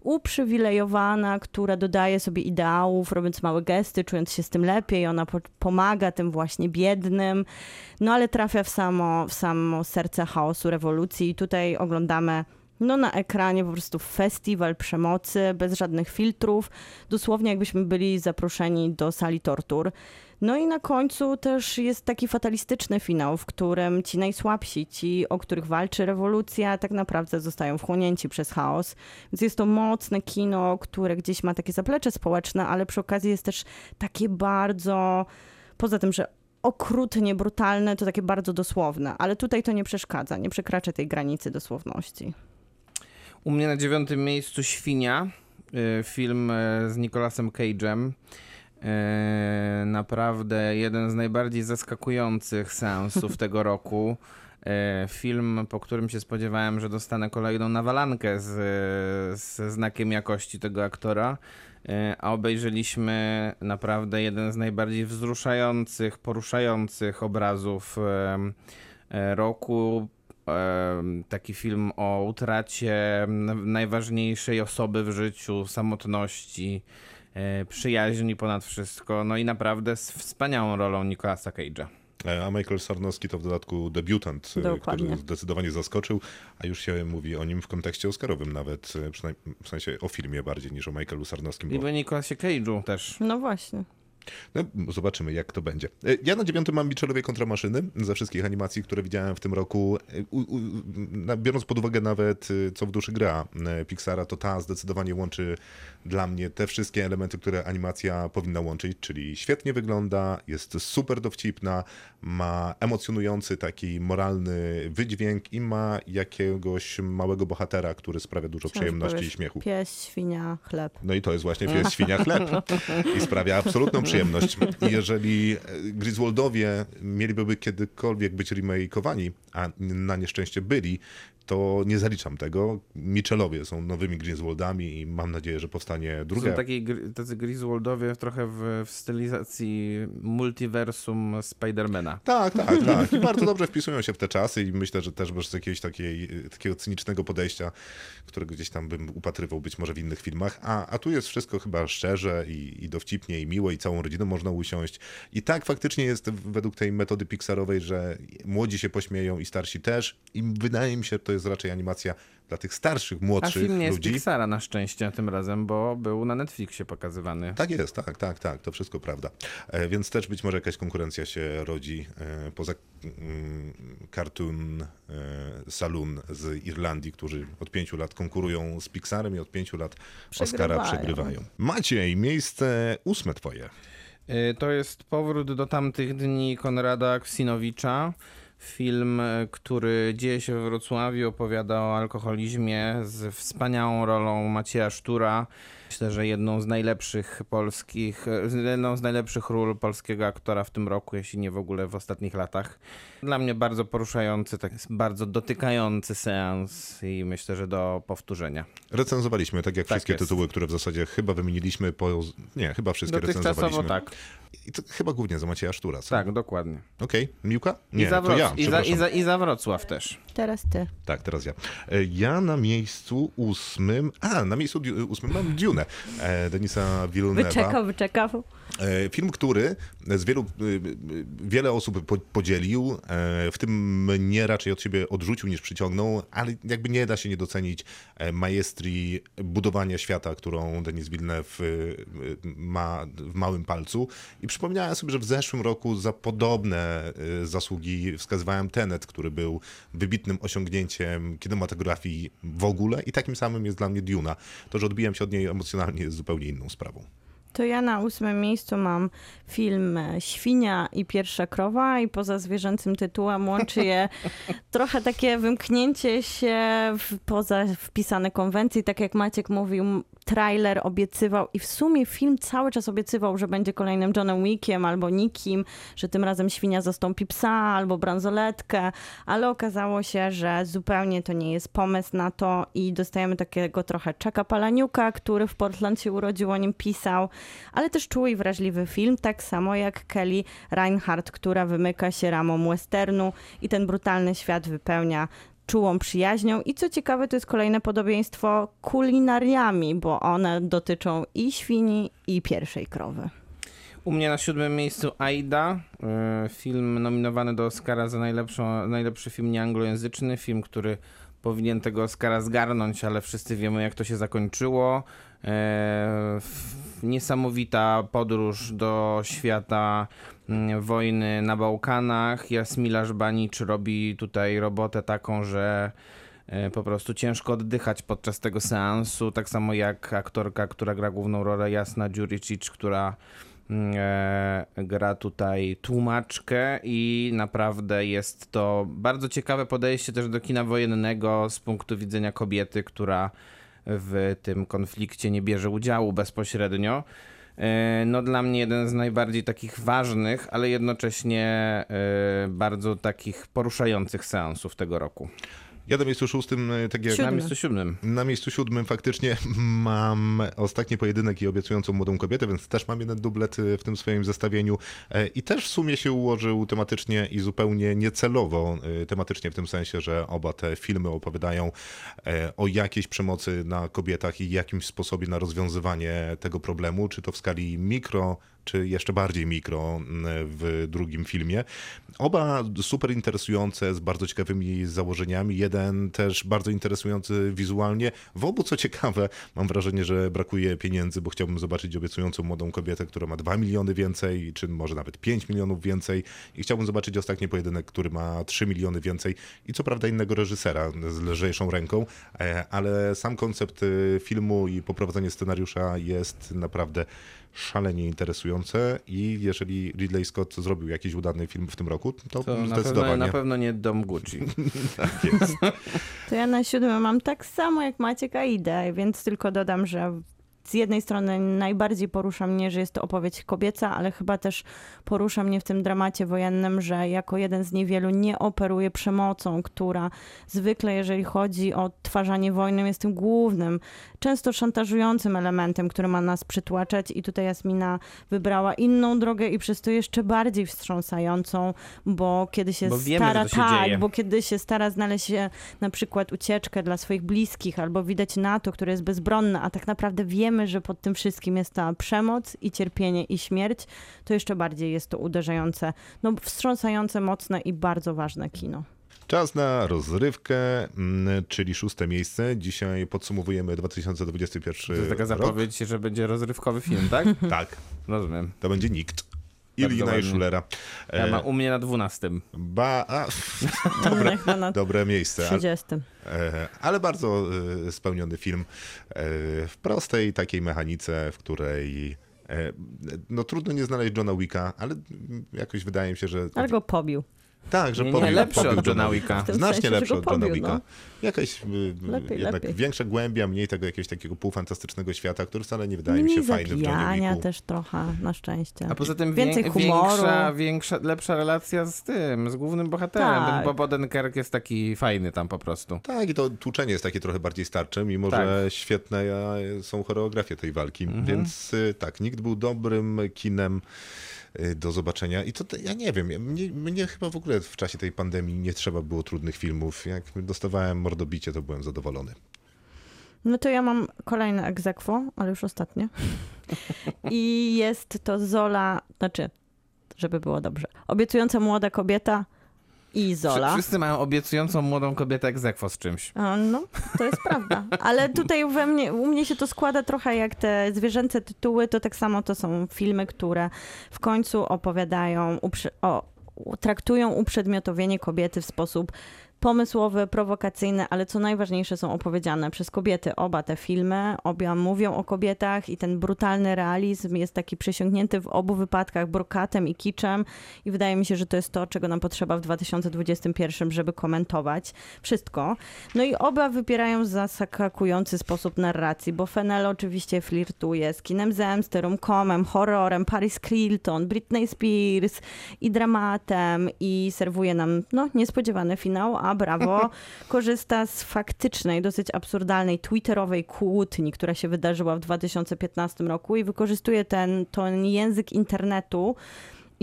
Speaker 5: uprzywilejowana, która dodaje sobie ideałów, robiąc małe gesty, czując się z tym lepiej, ona po- pomaga tym właśnie biednym, no ale trafia w samo, w samo serce chaosu, rewolucji i tutaj oglądamy no na ekranie po prostu festiwal przemocy, bez żadnych filtrów, dosłownie jakbyśmy byli zaproszeni do sali tortur. No i na końcu też jest taki fatalistyczny finał, w którym ci najsłabsi, ci, o których walczy rewolucja, tak naprawdę zostają wchłonięci przez chaos. Więc jest to mocne kino, które gdzieś ma takie zaplecze społeczne, ale przy okazji jest też takie bardzo, poza tym, że okrutnie brutalne, to takie bardzo dosłowne, ale tutaj to nie przeszkadza, nie przekracza tej granicy dosłowności.
Speaker 6: U mnie na dziewiątym miejscu Świnia, y, film e, z Nicolasem Cage'em. E, Naprawdę jeden z najbardziej zaskakujących seansów tego roku. E, Film, po którym się spodziewałem, że dostanę kolejną nawalankę z, z znakiem jakości tego aktora. A obejrzeliśmy naprawdę jeden z najbardziej wzruszających, poruszających obrazów roku. Taki film o utracie najważniejszej osoby w życiu, samotności, e, przyjaźni ponad wszystko. No i naprawdę z wspaniałą rolą Nicolasa Cage'a.
Speaker 2: E, A Michael Sarnowski to w dodatku debiutant, e,
Speaker 5: Dokładnie.
Speaker 2: który zdecydowanie zaskoczył, a już się mówi o nim w kontekście oscarowym nawet, przynajmniej w sensie o filmie bardziej niż o Michaelu Sarnowskim.
Speaker 6: I
Speaker 2: Bo
Speaker 6: o Nicolasie Cage'u też.
Speaker 5: No właśnie.
Speaker 2: No, zobaczymy, jak to będzie. E, Ja na dziewiątym mam Michelowie kontramaszyny ze wszystkich animacji, które widziałem w tym roku. E, U, u, biorąc pod uwagę nawet, e, co w duszy gra Pixara, to ta zdecydowanie łączy dla mnie te wszystkie elementy, które animacja powinna łączyć, czyli świetnie wygląda, jest super dowcipna, ma emocjonujący taki moralny wydźwięk i ma jakiegoś małego bohatera, który sprawia dużo przyjemności i śmiechu.
Speaker 5: Pies, świnia, chleb.
Speaker 2: No i to jest właśnie pies, świnia, chleb. I sprawia absolutną przyjemność. I jeżeli e, Griswoldowie mieliby kiedykolwiek być remake'owani, a na nieszczęście byli, to nie zaliczam tego. Michelowie są nowymi Griswoldami i mam nadzieję, że powstanie
Speaker 6: Są
Speaker 2: druga.
Speaker 6: taki, gr- tacy Griswoldowie trochę w, w stylizacji multiversum Spidermana.
Speaker 2: Tak, tak, tak. I bardzo dobrze wpisują się w te czasy i myślę, że też bez jakiegoś takiej, takiego cynicznego podejścia, którego gdzieś tam bym upatrywał być może w innych filmach. A, a tu jest wszystko chyba szczerze i, i dowcipnie i miło i całą rodziną można usiąść. I tak faktycznie jest według tej metody Pixarowej, że młodzi się pośmieją i starsi też. I wydaje mi się, to jest raczej animacja dla tych starszych,
Speaker 6: A
Speaker 2: młodszych
Speaker 6: film nie jest
Speaker 2: ludzi.
Speaker 6: Pixara na szczęście tym razem, bo był na Netflixie pokazywany.
Speaker 2: Tak jest, tak, tak, tak, to wszystko prawda. E, więc też być może jakaś konkurencja się rodzi e, poza mm, Cartoon e, Saloon z Irlandii, którzy od pięciu lat konkurują z Pixarem i od pięciu lat Oscara
Speaker 5: Przegrywają.
Speaker 2: przegrywają. Maciej, miejsce ósme twoje.
Speaker 6: To jest powrót do tamtych dni Konrada Ksinowicza. Film, y, który dzieje się we Wrocławiu, opowiada o alkoholizmie z wspaniałą rolą Macieja Sztura. Myślę, że jedną z najlepszych polskich, y, jedną z najlepszych ról polskiego aktora w tym roku, jeśli nie w ogóle w ostatnich latach. Dla mnie bardzo poruszający, tak, bardzo dotykający seans i myślę, że do powtórzenia.
Speaker 2: Recenzowaliśmy, tak jak
Speaker 6: Tak
Speaker 2: wszystkie
Speaker 6: jest.
Speaker 2: tytuły, które w zasadzie chyba wymieniliśmy, po... nie, chyba wszystkie recenzowaliśmy.
Speaker 6: tak.
Speaker 2: I to chyba głównie za Macieja Sztura, co?
Speaker 6: Tak, dokładnie.
Speaker 2: Okej, Miłka?
Speaker 6: I,
Speaker 2: Nie, to ja,
Speaker 6: i, za, i, za, I za Wrocław też.
Speaker 5: Teraz ty.
Speaker 2: Tak, teraz ja. E, Ja na miejscu ósmym, a na miejscu diu- ósmym mam Dune, e, Denisa Villeneuve'a.
Speaker 5: Wyczekał, wyczekał.
Speaker 2: E, Film, który z wielu, wiele osób po- podzielił, e, w tym mnie raczej od siebie odrzucił niż przyciągnął, ale jakby nie da się nie docenić e, majestrii budowania świata, którą Denis Villeneuve ma w małym palcu. I przypomniałem sobie, że w zeszłym roku za podobne zasługi wskazywałem Tenet, który był wybitnym osiągnięciem kinematografii w ogóle i takim samym jest dla mnie Duna. To, że odbijam się od niej emocjonalnie jest zupełnie inną sprawą.
Speaker 5: To ja na ósmym miejscu mam film e, Świnia i pierwsza krowa i poza zwierzęcym tytułem łączy je trochę takie wymknięcie się w, poza wpisane konwencje. Tak jak Maciek mówił, trailer obiecywał i w sumie film cały czas obiecywał, że będzie kolejnym Johnem Wickiem albo Nikim, że tym razem świnia zastąpi psa albo bransoletkę, ale okazało się, że zupełnie to nie jest pomysł na to i dostajemy takiego trochę Czeka Palaniuka, który w Portland się urodził, o nim pisał, ale też czuły i wrażliwy film, tak samo jak Kelly Reinhardt, która wymyka się ramom westernu i ten brutalny świat wypełnia czułą przyjaźnią i co ciekawe to jest kolejne podobieństwo kulinariami, bo one dotyczą i świni i pierwszej krowy.
Speaker 6: U mnie na siódmym miejscu Aida, y, film nominowany do Oscara za najlepszą, najlepszy film nieanglojęzyczny, film, który powinien tego Oscara zgarnąć, ale wszyscy wiemy jak to się zakończyło. Niesamowita podróż do świata mm, wojny na Bałkanach. Jasmila Żbanicz robi tutaj robotę taką, że e, po prostu ciężko oddychać podczas tego seansu, tak samo jak aktorka, która gra główną rolę Jasna Dziuricic, która mm, e, gra tutaj tłumaczkę i naprawdę jest to bardzo ciekawe podejście też do kina wojennego z punktu widzenia kobiety, która w tym konflikcie nie bierze udziału bezpośrednio. E, No dla mnie jeden z najbardziej takich ważnych, ale jednocześnie e, bardzo takich poruszających seansów tego roku.
Speaker 2: Ja na miejscu szóstym, e, tak jak
Speaker 6: Na miejscu siódmym.
Speaker 2: Na miejscu siódmym faktycznie mam ostatni pojedynek i obiecującą młodą kobietę, więc też mam jeden dublet y, w tym swoim zestawieniu E, i też w sumie się ułożył tematycznie i zupełnie niecelowo tematycznie w tym sensie, że oba te filmy opowiadają e, o jakiejś przemocy na kobietach i jakimś sposobie na rozwiązywanie tego problemu, czy to w skali mikro, czy jeszcze bardziej mikro mm, w drugim filmie. Oba super interesujące, z bardzo ciekawymi założeniami. Jeden też bardzo interesujący wizualnie. W obu, co ciekawe, mam wrażenie, że brakuje pieniędzy, bo chciałbym zobaczyć obiecującą młodą kobietę, która ma 2 miliony więcej, czy może nawet 5 milionów więcej. I chciałbym zobaczyć ostatni pojedynek, który ma 3 miliony więcej. I co prawda innego reżysera z lżejszą ręką, e, ale sam koncept y, filmu i poprowadzenie scenariusza jest naprawdę szalenie interesujące i jeżeli Ridley Scott zrobił jakiś udany film w tym roku, to,
Speaker 6: To na pewno,
Speaker 2: zdecydowanie.
Speaker 6: na pewno nie Dom Gucci.
Speaker 2: Tak jest.
Speaker 5: To ja na siódmym mam tak samo jak Maciek Aidę, więc tylko dodam, że z jednej strony najbardziej porusza mnie, że jest to opowieść kobieca, ale chyba też porusza mnie w tym dramacie wojennym, że jako jeden z niewielu nie operuje przemocą, która zwykle, jeżeli chodzi o odtwarzanie wojny, jest tym głównym, często szantażującym elementem, który ma nas przytłaczać. I tutaj Jasmina wybrała inną drogę i przez to jeszcze bardziej wstrząsającą, bo kiedy się
Speaker 6: Bo wiemy,
Speaker 5: stara,
Speaker 6: się
Speaker 5: tak,
Speaker 6: dzieje.
Speaker 5: bo kiedy się stara znaleźć na przykład ucieczkę dla swoich bliskich, albo widać NATO, które jest bezbronne, a tak naprawdę wiemy, że pod tym wszystkim jest ta przemoc i cierpienie i śmierć, to jeszcze bardziej jest to uderzające, no wstrząsające, mocne i bardzo ważne kino.
Speaker 2: Czas na rozrywkę, mm, czyli szóste miejsce. Dzisiaj podsumowujemy 2021
Speaker 6: To jest taka
Speaker 2: rok.
Speaker 6: zapowiedź, że będzie rozrywkowy film, tak?
Speaker 2: Tak,
Speaker 6: Rozumiem.
Speaker 2: to będzie Nikt. Ilina i. Schulera.
Speaker 6: Ja
Speaker 2: E,
Speaker 6: ma u mnie na 12.
Speaker 2: ba, a,
Speaker 5: Dobre.
Speaker 2: Dobre miejsce. ale-
Speaker 5: 30.
Speaker 2: E, ale bardzo e, spełniony film e, w prostej takiej mechanice, w której no trudno nie znaleźć Johna Wicka, ale jakoś wydaje mi się, że
Speaker 5: Ale go pobił.
Speaker 2: Tak, że
Speaker 6: Nie,
Speaker 2: pobił,
Speaker 6: nie, lepszy
Speaker 2: pobił
Speaker 6: od Johna Wicka.
Speaker 2: Znacznie lepszy od Johna Wicka.
Speaker 5: no.
Speaker 2: Jakaś y,
Speaker 5: Lepiej,
Speaker 2: jednak
Speaker 5: lepiej.
Speaker 2: większa głębia, mniej tego jakiegoś takiego półfantastycznego świata, który wcale nie wydaje mi się
Speaker 5: Mniej
Speaker 2: fajny w Johnie
Speaker 5: zabijania
Speaker 2: Wicku.
Speaker 5: też trochę, na szczęście.
Speaker 6: A poza tym
Speaker 5: Więcej
Speaker 6: wię-
Speaker 5: humoru.
Speaker 6: większa, większa, lepsza relacja z tym, z głównym bohaterem.
Speaker 5: Tak.
Speaker 6: Ten Bob Odenkirk jest taki fajny tam po prostu.
Speaker 2: Tak, i to tłuczenie jest takie trochę bardziej starcze, mimo
Speaker 6: Tak.
Speaker 2: że świetne e, są choreografie tej walki.
Speaker 6: Mhm.
Speaker 2: Więc y, tak, nikt był dobrym kinem do zobaczenia. I to ja nie wiem, mnie, mnie chyba w ogóle w czasie tej pandemii nie trzeba było trudnych filmów. Jak dostawałem mordobicie, to byłem zadowolony.
Speaker 5: No to ja mam kolejne egzekwo, ale już ostatnie. I jest to Zola, znaczy, żeby było dobrze. Obiecująca młoda kobieta i Zola.
Speaker 6: Wszyscy mają obiecującą młodą kobietę egzekwo z czymś.
Speaker 5: A, No, to jest prawda. Ale tutaj we mnie, u mnie się to składa trochę jak te zwierzęce tytuły, to tak samo to są filmy, które w końcu opowiadają, o, traktują uprzedmiotowienie kobiety w sposób pomysłowy, prowokacyjny, ale co najważniejsze są opowiedziane przez kobiety. Oba te filmy, obie mówią o kobietach i ten brutalny realizm jest taki przesiągnięty w obu wypadkach brokatem i kiczem i wydaje mi się, że to jest to, czego nam potrzeba w 2021, żeby komentować wszystko. No i oba wypierają zaskakujący sposób narracji, bo Fennel oczywiście flirtuje z kinem zemsty, romkomem, horrorem, Paris Hilton, Britney Spears i dramatem i serwuje nam no, niespodziewany finał, a brawo, korzysta z faktycznej, dosyć absurdalnej twitterowej kłótni, która się wydarzyła w 2015 roku i wykorzystuje ten, ten język internetu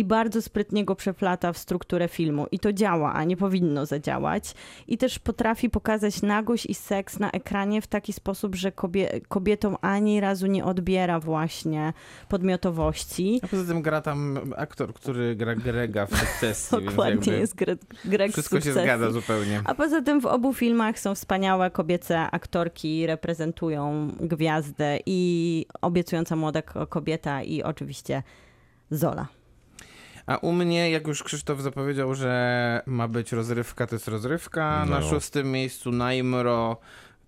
Speaker 5: i bardzo sprytnie go przeplata w strukturę filmu. I to działa, a nie powinno zadziałać. I też potrafi pokazać nagość i seks na ekranie w taki sposób, że kobie kobietom ani razu nie odbiera właśnie podmiotowości.
Speaker 6: A poza tym gra tam aktor, który gra Grega w sukcesji.
Speaker 5: Dokładnie jest Greg, Greg
Speaker 6: Wszystko się zgadza zupełnie.
Speaker 5: A poza tym w obu filmach są wspaniałe kobiece aktorki, reprezentują gwiazdę i obiecująca młoda ko- kobieta i oczywiście Zola.
Speaker 6: A u mnie, jak już Krzysztof zapowiedział, że ma być rozrywka, to jest rozrywka. Na
Speaker 2: No.
Speaker 6: szóstym miejscu Najmro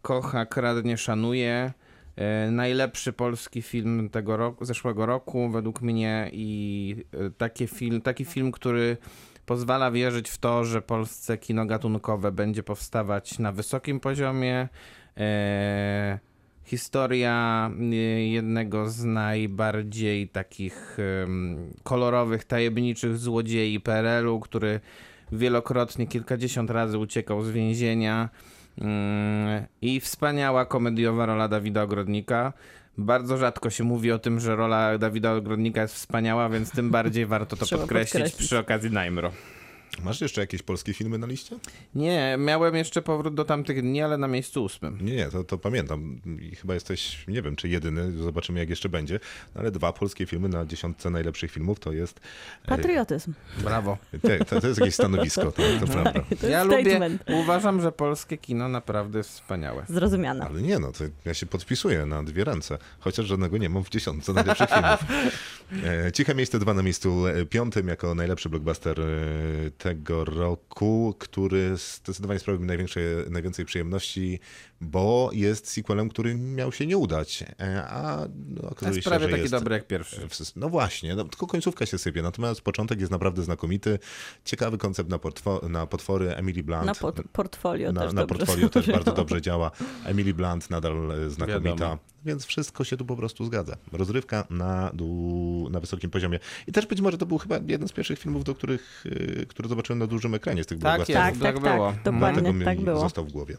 Speaker 6: kocha, kradnie, szanuje. E, najlepszy polski film tego roku, zeszłego roku według mnie i e, taki film, taki film, który pozwala wierzyć w to, że polsce kino gatunkowe będzie powstawać na wysokim poziomie. E, historia e, jednego z najbardziej takich kolorowych, tajemniczych złodziei PRL-u, który wielokrotnie, kilkadziesiąt razy uciekał z więzienia. Mm, I wspaniała komediowa rola Dawida Ogrodnika. Bardzo rzadko się mówi o tym, że rola Dawida Ogrodnika jest wspaniała, więc tym bardziej warto to podkreślić
Speaker 5: podkreślić.
Speaker 6: przy okazji Najmro.
Speaker 2: Masz jeszcze jakieś polskie filmy na liście?
Speaker 6: Nie, miałem jeszcze powrót do tamtych dni, ale na miejscu ósmym.
Speaker 2: Nie, nie, to, to pamiętam. I chyba jesteś, nie wiem, czy jedyny, zobaczymy jak jeszcze będzie, no, ale dwa polskie filmy na dziesiątce najlepszych filmów to jest... e,
Speaker 5: Patriotyzm.
Speaker 6: Brawo.
Speaker 2: te- To, to jest jakieś stanowisko, to, to prawda.
Speaker 5: To
Speaker 6: Ja
Speaker 5: jest
Speaker 6: lubię,
Speaker 5: statement.
Speaker 6: uważam, że polskie kino naprawdę jest wspaniałe.
Speaker 5: Zrozumiane.
Speaker 2: Ale nie no, to ja się podpisuję na dwie ręce, chociaż żadnego nie mam w dziesiątce najlepszych filmów. E, Ciche miejsce dwa na miejscu e, piątym jako najlepszy blockbuster e, tego roku, który zdecydowanie sprawił mi najwięcej przyjemności, bo jest sequelem, który miał się nie udać, e, a no, okazuje
Speaker 6: Jest
Speaker 2: się,
Speaker 6: prawie
Speaker 2: że
Speaker 6: taki
Speaker 2: jest
Speaker 6: dobry jak pierwszy.
Speaker 2: No właśnie, no, tylko końcówka się sypie, natomiast początek jest naprawdę znakomity. Ciekawy koncept na, portfo- na potwory Emily Blunt.
Speaker 5: Na pot- portfolio
Speaker 2: na,
Speaker 5: też
Speaker 2: na portfolio też bardzo dobrze działa. Emily Blunt nadal znakomita,
Speaker 6: Wiadomo.
Speaker 2: Więc wszystko się tu po prostu zgadza. Rozrywka na, dół, na wysokim poziomie. I też być może to był chyba jeden z pierwszych filmów, do których, e, które zobaczyłem na dużym ekranie z tych
Speaker 6: Tak
Speaker 2: blockbusterów.
Speaker 5: Tak,
Speaker 6: tak
Speaker 5: tak,
Speaker 6: było.
Speaker 5: tak.
Speaker 2: Dlatego
Speaker 5: Dokładnie
Speaker 2: mi
Speaker 5: tak było.
Speaker 2: został w głowie.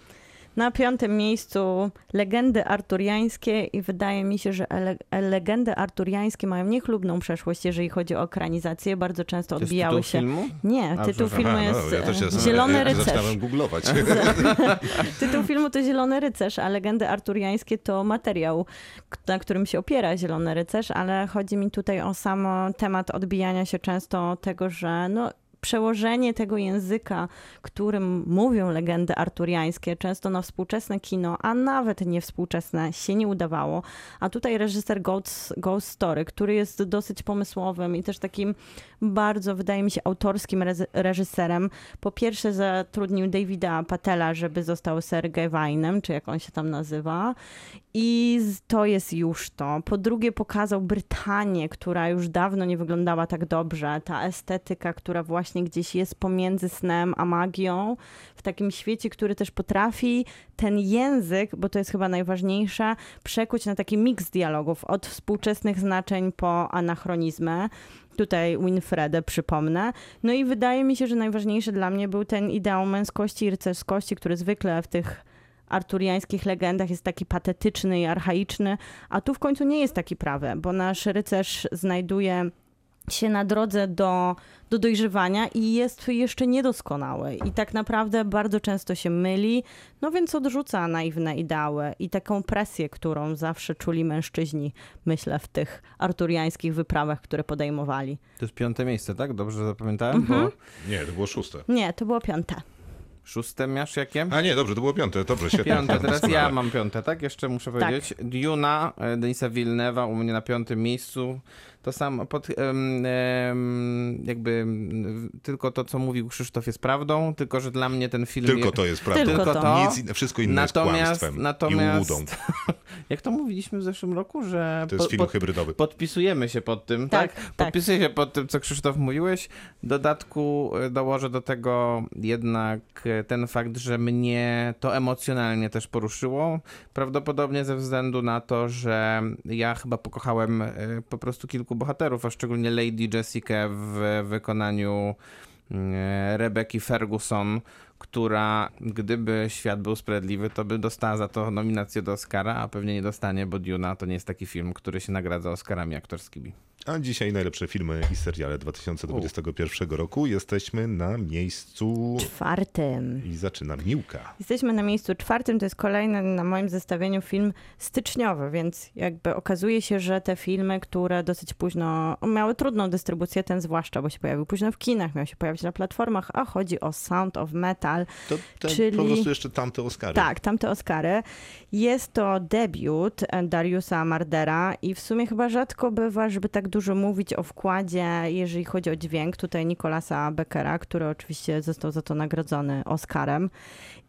Speaker 5: Na piątym miejscu legendy arturiańskie i wydaje mi się, że ele- legendy arturiańskie mają niechlubną przeszłość, jeżeli chodzi o ekranizację. Bardzo często odbijały
Speaker 6: tytuł
Speaker 5: się...
Speaker 6: filmu?
Speaker 5: Nie,
Speaker 6: A,
Speaker 5: tytuł filmu
Speaker 2: Aha,
Speaker 5: jest
Speaker 2: no, ja też
Speaker 5: e, Zielony
Speaker 2: ja
Speaker 5: Rycerz.
Speaker 2: zaczynałem googlować.
Speaker 5: Tytuł filmu to Zielony Rycerz, a legendy arturiańskie to materiał, na którym się opiera Zielony Rycerz, ale chodzi mi tutaj o sam temat odbijania się często tego, że no, przełożenie tego języka, którym mówią legendy arturiańskie, często na współczesne kino, a nawet nie współczesne, się nie udawało. A tutaj reżyser Ghost, Ghost Story, który jest dosyć pomysłowym i też takim bardzo, wydaje mi się, autorskim reżyserem. Po pierwsze zatrudnił Davida Patela, żeby został Sergej Wajnem, czy jak on się tam nazywa. I to jest już to. Po drugie pokazał Brytanię, która już dawno nie wyglądała tak dobrze. Ta estetyka, która właśnie gdzieś jest pomiędzy snem a magią, w takim świecie, który też potrafi ten język, bo to jest chyba najważniejsze, przekuć na taki miks dialogów od współczesnych znaczeń po anachronizmy. Tutaj Winfredę przypomnę. No i wydaje mi się, że najważniejszy dla mnie był ten ideał męskości i rycerskości, który zwykle w tych arturiańskich legendach jest taki patetyczny i archaiczny, a tu w końcu nie jest taki prawy, bo nasz rycerz znajduje się na drodze do, do dojrzewania i jest jeszcze niedoskonały. I tak naprawdę bardzo często się myli, no więc odrzuca naiwne ideały i taką presję, którą zawsze czuli mężczyźni, myślę, w tych arturiańskich wyprawach, które podejmowali.
Speaker 6: To jest piąte miejsce, tak? Dobrze zapamiętałem?
Speaker 5: Mhm.
Speaker 6: Bo
Speaker 2: Nie, to było szóste.
Speaker 5: Nie, to było piąte.
Speaker 6: szóste masz jakie?
Speaker 2: A nie, dobrze, to było piąte, dobrze, świetnie.
Speaker 6: Piąte, teraz ja mam piąte, tak? Jeszcze muszę
Speaker 5: Tak.
Speaker 6: powiedzieć. Duna, e, Denisa Villeneuve'a u mnie na piątym miejscu. To samo, pod, jakby tylko to, co mówił Krzysztof jest prawdą, tylko, że dla mnie ten film...
Speaker 2: Tylko
Speaker 6: je-
Speaker 2: to jest prawda.
Speaker 5: Tylko
Speaker 6: Tylko to.
Speaker 2: Nic, wszystko inne
Speaker 6: Natomiast,
Speaker 2: jest kłamstwem
Speaker 6: natomiast
Speaker 2: i ułudą.
Speaker 6: jak to mówiliśmy w zeszłym roku, że
Speaker 2: To jest
Speaker 6: po-
Speaker 2: film
Speaker 6: pod-
Speaker 2: hybrydowy.
Speaker 6: podpisujemy się pod tym, tak?
Speaker 5: Tak, tak.
Speaker 6: Podpisuję się pod tym, co Krzysztof mówiłeś. W dodatku e, dołożę do tego jednak e, ten fakt, że mnie to emocjonalnie też poruszyło. Prawdopodobnie ze względu na to, że ja chyba pokochałem e, po prostu kilku bohaterów, a szczególnie Lady Jessica w wykonaniu e, Rebeki Ferguson, która gdyby świat był sprawiedliwy, to by dostała za to nominację do Oscara, a pewnie nie dostanie, bo Duna to nie jest taki film, który się nagradza Oscarami aktorskimi.
Speaker 2: A dzisiaj najlepsze filmy i seriale 2021 roku. Jesteśmy na miejscu
Speaker 5: Czwartym.
Speaker 2: i zaczyna Miłka.
Speaker 5: Jesteśmy na miejscu czwartym, to jest kolejny na moim zestawieniu film styczniowy, więc jakby okazuje się, że te filmy, które dosyć późno miały trudną dystrybucję, ten zwłaszcza, bo się pojawił późno w kinach, miał się pojawić na platformach, a chodzi o Sound of Metal.
Speaker 2: To, to
Speaker 5: Czyli-
Speaker 2: po prostu jeszcze tamte Oscary.
Speaker 5: Tak, tamte Oscary. Jest to debiut Dariusa Mardera i w sumie chyba rzadko bywa, żeby tak dużo mówić o wkładzie, jeżeli chodzi o dźwięk. Tutaj Nikolasa Beckera, który oczywiście został za to nagrodzony Oscarem.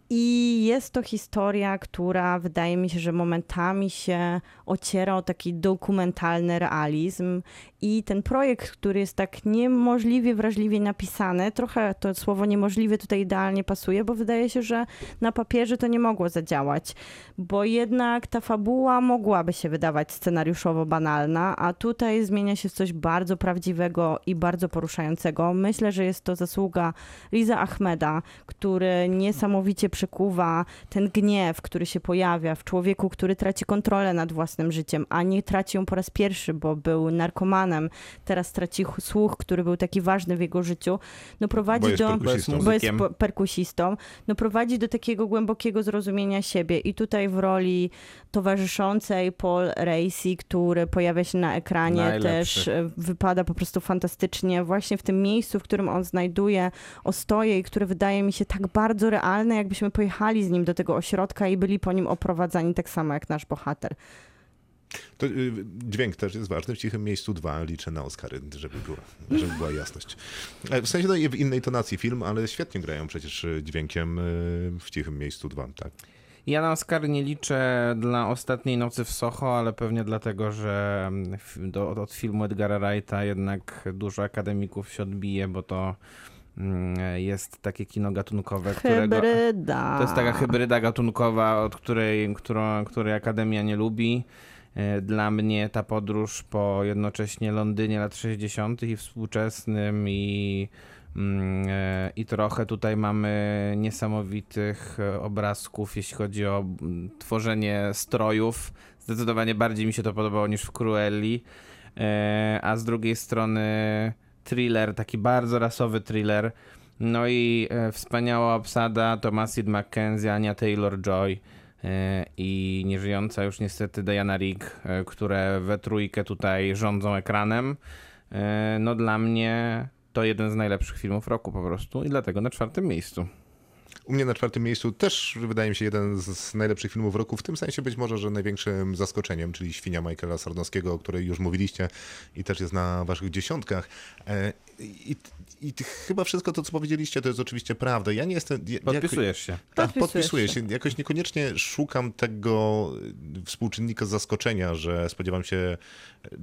Speaker 5: I jest to historia, która wydaje mi się, że momentami się ociera o taki dokumentalny realizm. I ten projekt, który jest tak niemożliwie wrażliwie napisany, trochę to słowo niemożliwe tutaj idealnie pasuje, bo wydaje się, że na papierze to nie mogło zadziałać, bo jednak ta fabuła mogłaby się wydawać scenariuszowo banalna, a tutaj zmienia się coś bardzo prawdziwego i bardzo poruszającego. Myślę, że jest to zasługa Riza Ahmeda, który niesamowicie przekuwa ten gniew, który się pojawia w człowieku, który traci kontrolę nad własnym życiem, a nie traci ją po raz pierwszy, bo był narkomanem, teraz traci ch- słuch, który był taki ważny w jego życiu, no prowadzi
Speaker 2: Bo jest
Speaker 5: do...
Speaker 2: perkusistą.
Speaker 5: Bo jest perkusistą, no prowadzi do takiego głębokiego zrozumienia siebie i tutaj w roli towarzyszącej Paul Racy, który pojawia się na ekranie,
Speaker 6: Najlepszy.
Speaker 5: też e, wypada po prostu fantastycznie właśnie w tym miejscu, w którym on znajduje ostoje i które wydaje mi się tak bardzo realne, jakbyśmy pojechali z nim do tego ośrodka i byli po nim oprowadzani tak samo jak nasz bohater.
Speaker 2: To, y, dźwięk też jest ważny. W cichym miejscu dwa liczę na Oscary, żeby była, żeby była jasność. E, W sensie no, w innej tonacji film, ale świetnie grają przecież y, dźwiękiem y, w cichym miejscu dwa, tak?
Speaker 6: Ja na Oscar nie liczę dla Ostatniej Nocy w Soho, ale pewnie dlatego, że mm, do, od filmu Edgara Wrighta jednak dużo akademików się odbije, bo to jest takie kino gatunkowe, którego...
Speaker 5: Hybryda.
Speaker 6: To jest taka hybryda gatunkowa, od której, którą, której Akademia nie lubi. E, Dla mnie ta podróż po jednocześnie Londynie lat 60. i współczesnym i, mm, e, i trochę tutaj mamy niesamowitych e, obrazków, jeśli chodzi o mm, tworzenie strojów. Zdecydowanie bardziej mi się to podobało niż w Cruelli. E, A z drugiej strony thriller, taki bardzo rasowy thriller. No i e, wspaniała obsada Thomasid McKenzie, Ania Taylor-Joy e, i nieżyjąca już niestety Diana Rigg, e, które we trójkę tutaj rządzą ekranem. No dla mnie to jeden z najlepszych filmów roku po prostu i dlatego na czwartym miejscu.
Speaker 2: U mnie na czwartym miejscu też wydaje mi się jeden z najlepszych filmów roku, w tym sensie być może, że największym zaskoczeniem, czyli Świnia Michaela Sarnowskiego, o której już mówiliście i też jest na waszych dziesiątkach. E, I, i chyba wszystko to, co powiedzieliście, to jest oczywiście prawda. Ja nie jestem... ja-
Speaker 6: Podpisujesz się.
Speaker 2: Tak,
Speaker 5: Podpisujesz
Speaker 2: podpisuję
Speaker 5: się.
Speaker 2: się. Jakoś niekoniecznie szukam tego współczynnika zaskoczenia, że spodziewam się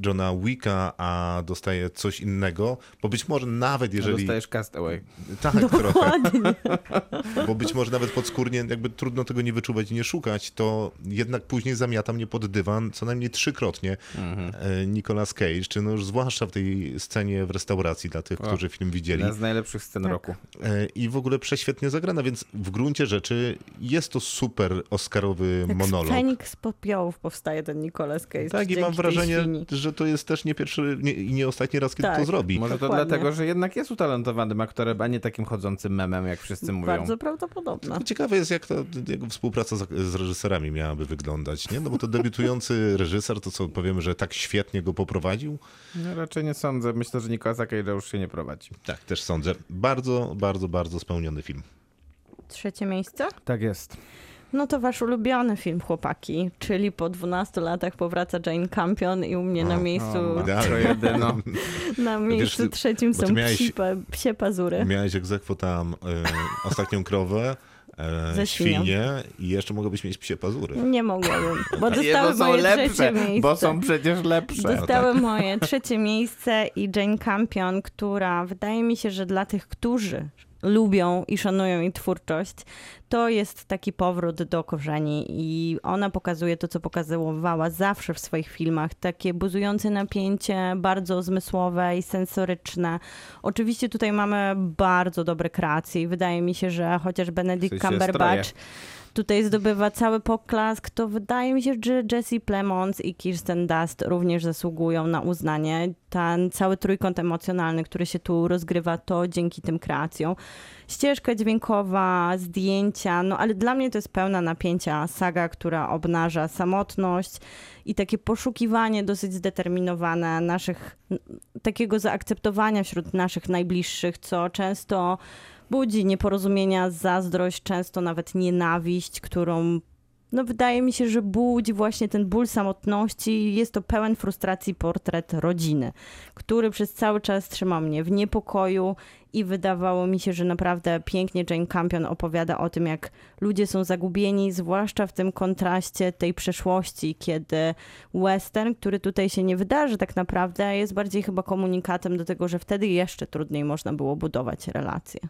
Speaker 2: Johna Wicka, a dostaję coś innego, bo być może nawet
Speaker 6: Jeżeli...
Speaker 2: jeżeli...
Speaker 6: Dostajesz Castaway.
Speaker 2: Tak, trochę. Bo być może nawet podskórnie jakby trudno tego nie wyczuwać i nie szukać, to jednak później zamiata mnie pod dywan co najmniej trzykrotnie e, Nicolas Cage, czy no już zwłaszcza w tej scenie w restauracji dla tych,
Speaker 6: O.
Speaker 2: którzy film widzieli.
Speaker 6: Jedna z najlepszych scen
Speaker 5: Tak.
Speaker 6: roku.
Speaker 2: E, I w ogóle prześwietnie zagrana, więc w gruncie rzeczy jest to super oscarowy
Speaker 5: Jak
Speaker 2: monolog.
Speaker 5: Feniks z popiołów powstaje ten Nicolas Cage.
Speaker 2: Tak, i mam wrażenie,
Speaker 5: świni.
Speaker 2: że to jest też nie pierwszy nie, i nie ostatni raz, kiedy
Speaker 5: Tak.
Speaker 2: to zrobi.
Speaker 6: Może to
Speaker 5: Dokładnie.
Speaker 6: dlatego, że jednak jest utalentowanym aktorem, a nie takim chodzącym memem, jak wszyscy mówią.
Speaker 5: Bardzo
Speaker 2: Ciekawe jest, jak ta jego współpraca z, z reżyserami miałaby wyglądać, nie? No bo to debiutujący reżyser, to co powiemy, że tak świetnie go poprowadził?
Speaker 6: No, raczej nie sądzę. Myślę, że Nicolasa Cage'a już się nie prowadzi.
Speaker 2: Tak, też sądzę. Bardzo, bardzo, bardzo spełniony film.
Speaker 5: Trzecie miejsce?
Speaker 6: Tak jest.
Speaker 5: No to wasz ulubiony film, chłopaki, czyli po 12 latach powraca Jane Campion i u mnie na
Speaker 2: O,
Speaker 5: miejscu,
Speaker 6: O, jedyno.
Speaker 5: na miejscu
Speaker 2: ty-
Speaker 5: trzecim są
Speaker 2: miałeś-
Speaker 5: psi, psie pazury.
Speaker 2: Miałeś egzekwo tam e, ostatnią krowę, e,
Speaker 5: Ze
Speaker 2: świnię i jeszcze mogłabyś mieć psie pazury.
Speaker 5: Nie mogłabym, bo dostały moje
Speaker 6: lepsze,
Speaker 5: trzecie miejsce.
Speaker 6: bo są przecież lepsze.
Speaker 5: Dostały
Speaker 2: tak.
Speaker 5: moje trzecie miejsce i Jane Campion, która wydaje mi się, że dla tych, którzy lubią i szanują jej twórczość, to jest taki powrót do korzeni i ona pokazuje to, co pokazywała zawsze w swoich filmach, takie buzujące napięcie, bardzo zmysłowe i sensoryczne. Oczywiście tutaj mamy bardzo dobre kreacje i wydaje mi się, że chociaż Benedict
Speaker 6: W sensie
Speaker 5: Cumberbatch
Speaker 6: stroje.
Speaker 5: Tutaj zdobywa cały poklask, to wydaje mi się, że Jesse Plemons i Kirsten Dust również zasługują na uznanie. Ten cały trójkąt emocjonalny, który się tu rozgrywa, to dzięki tym kreacjom. Ścieżka dźwiękowa, zdjęcia, no ale dla mnie to jest pełna napięcia saga, która obnaża samotność i takie poszukiwanie dosyć zdeterminowane naszych, takiego zaakceptowania wśród naszych najbliższych, co często budzi nieporozumienia, zazdrość, często nawet nienawiść, którą no wydaje mi się, że budzi właśnie ten ból samotności. Jest to pełen frustracji portret rodziny, który przez cały czas trzyma mnie w niepokoju i wydawało mi się, że naprawdę pięknie Jane Campion opowiada o tym, jak ludzie są zagubieni, zwłaszcza w tym kontraście tej przeszłości, kiedy western, który tutaj się nie wydarzy tak naprawdę, jest bardziej chyba komunikatem do tego, że wtedy jeszcze trudniej można było budować relacje.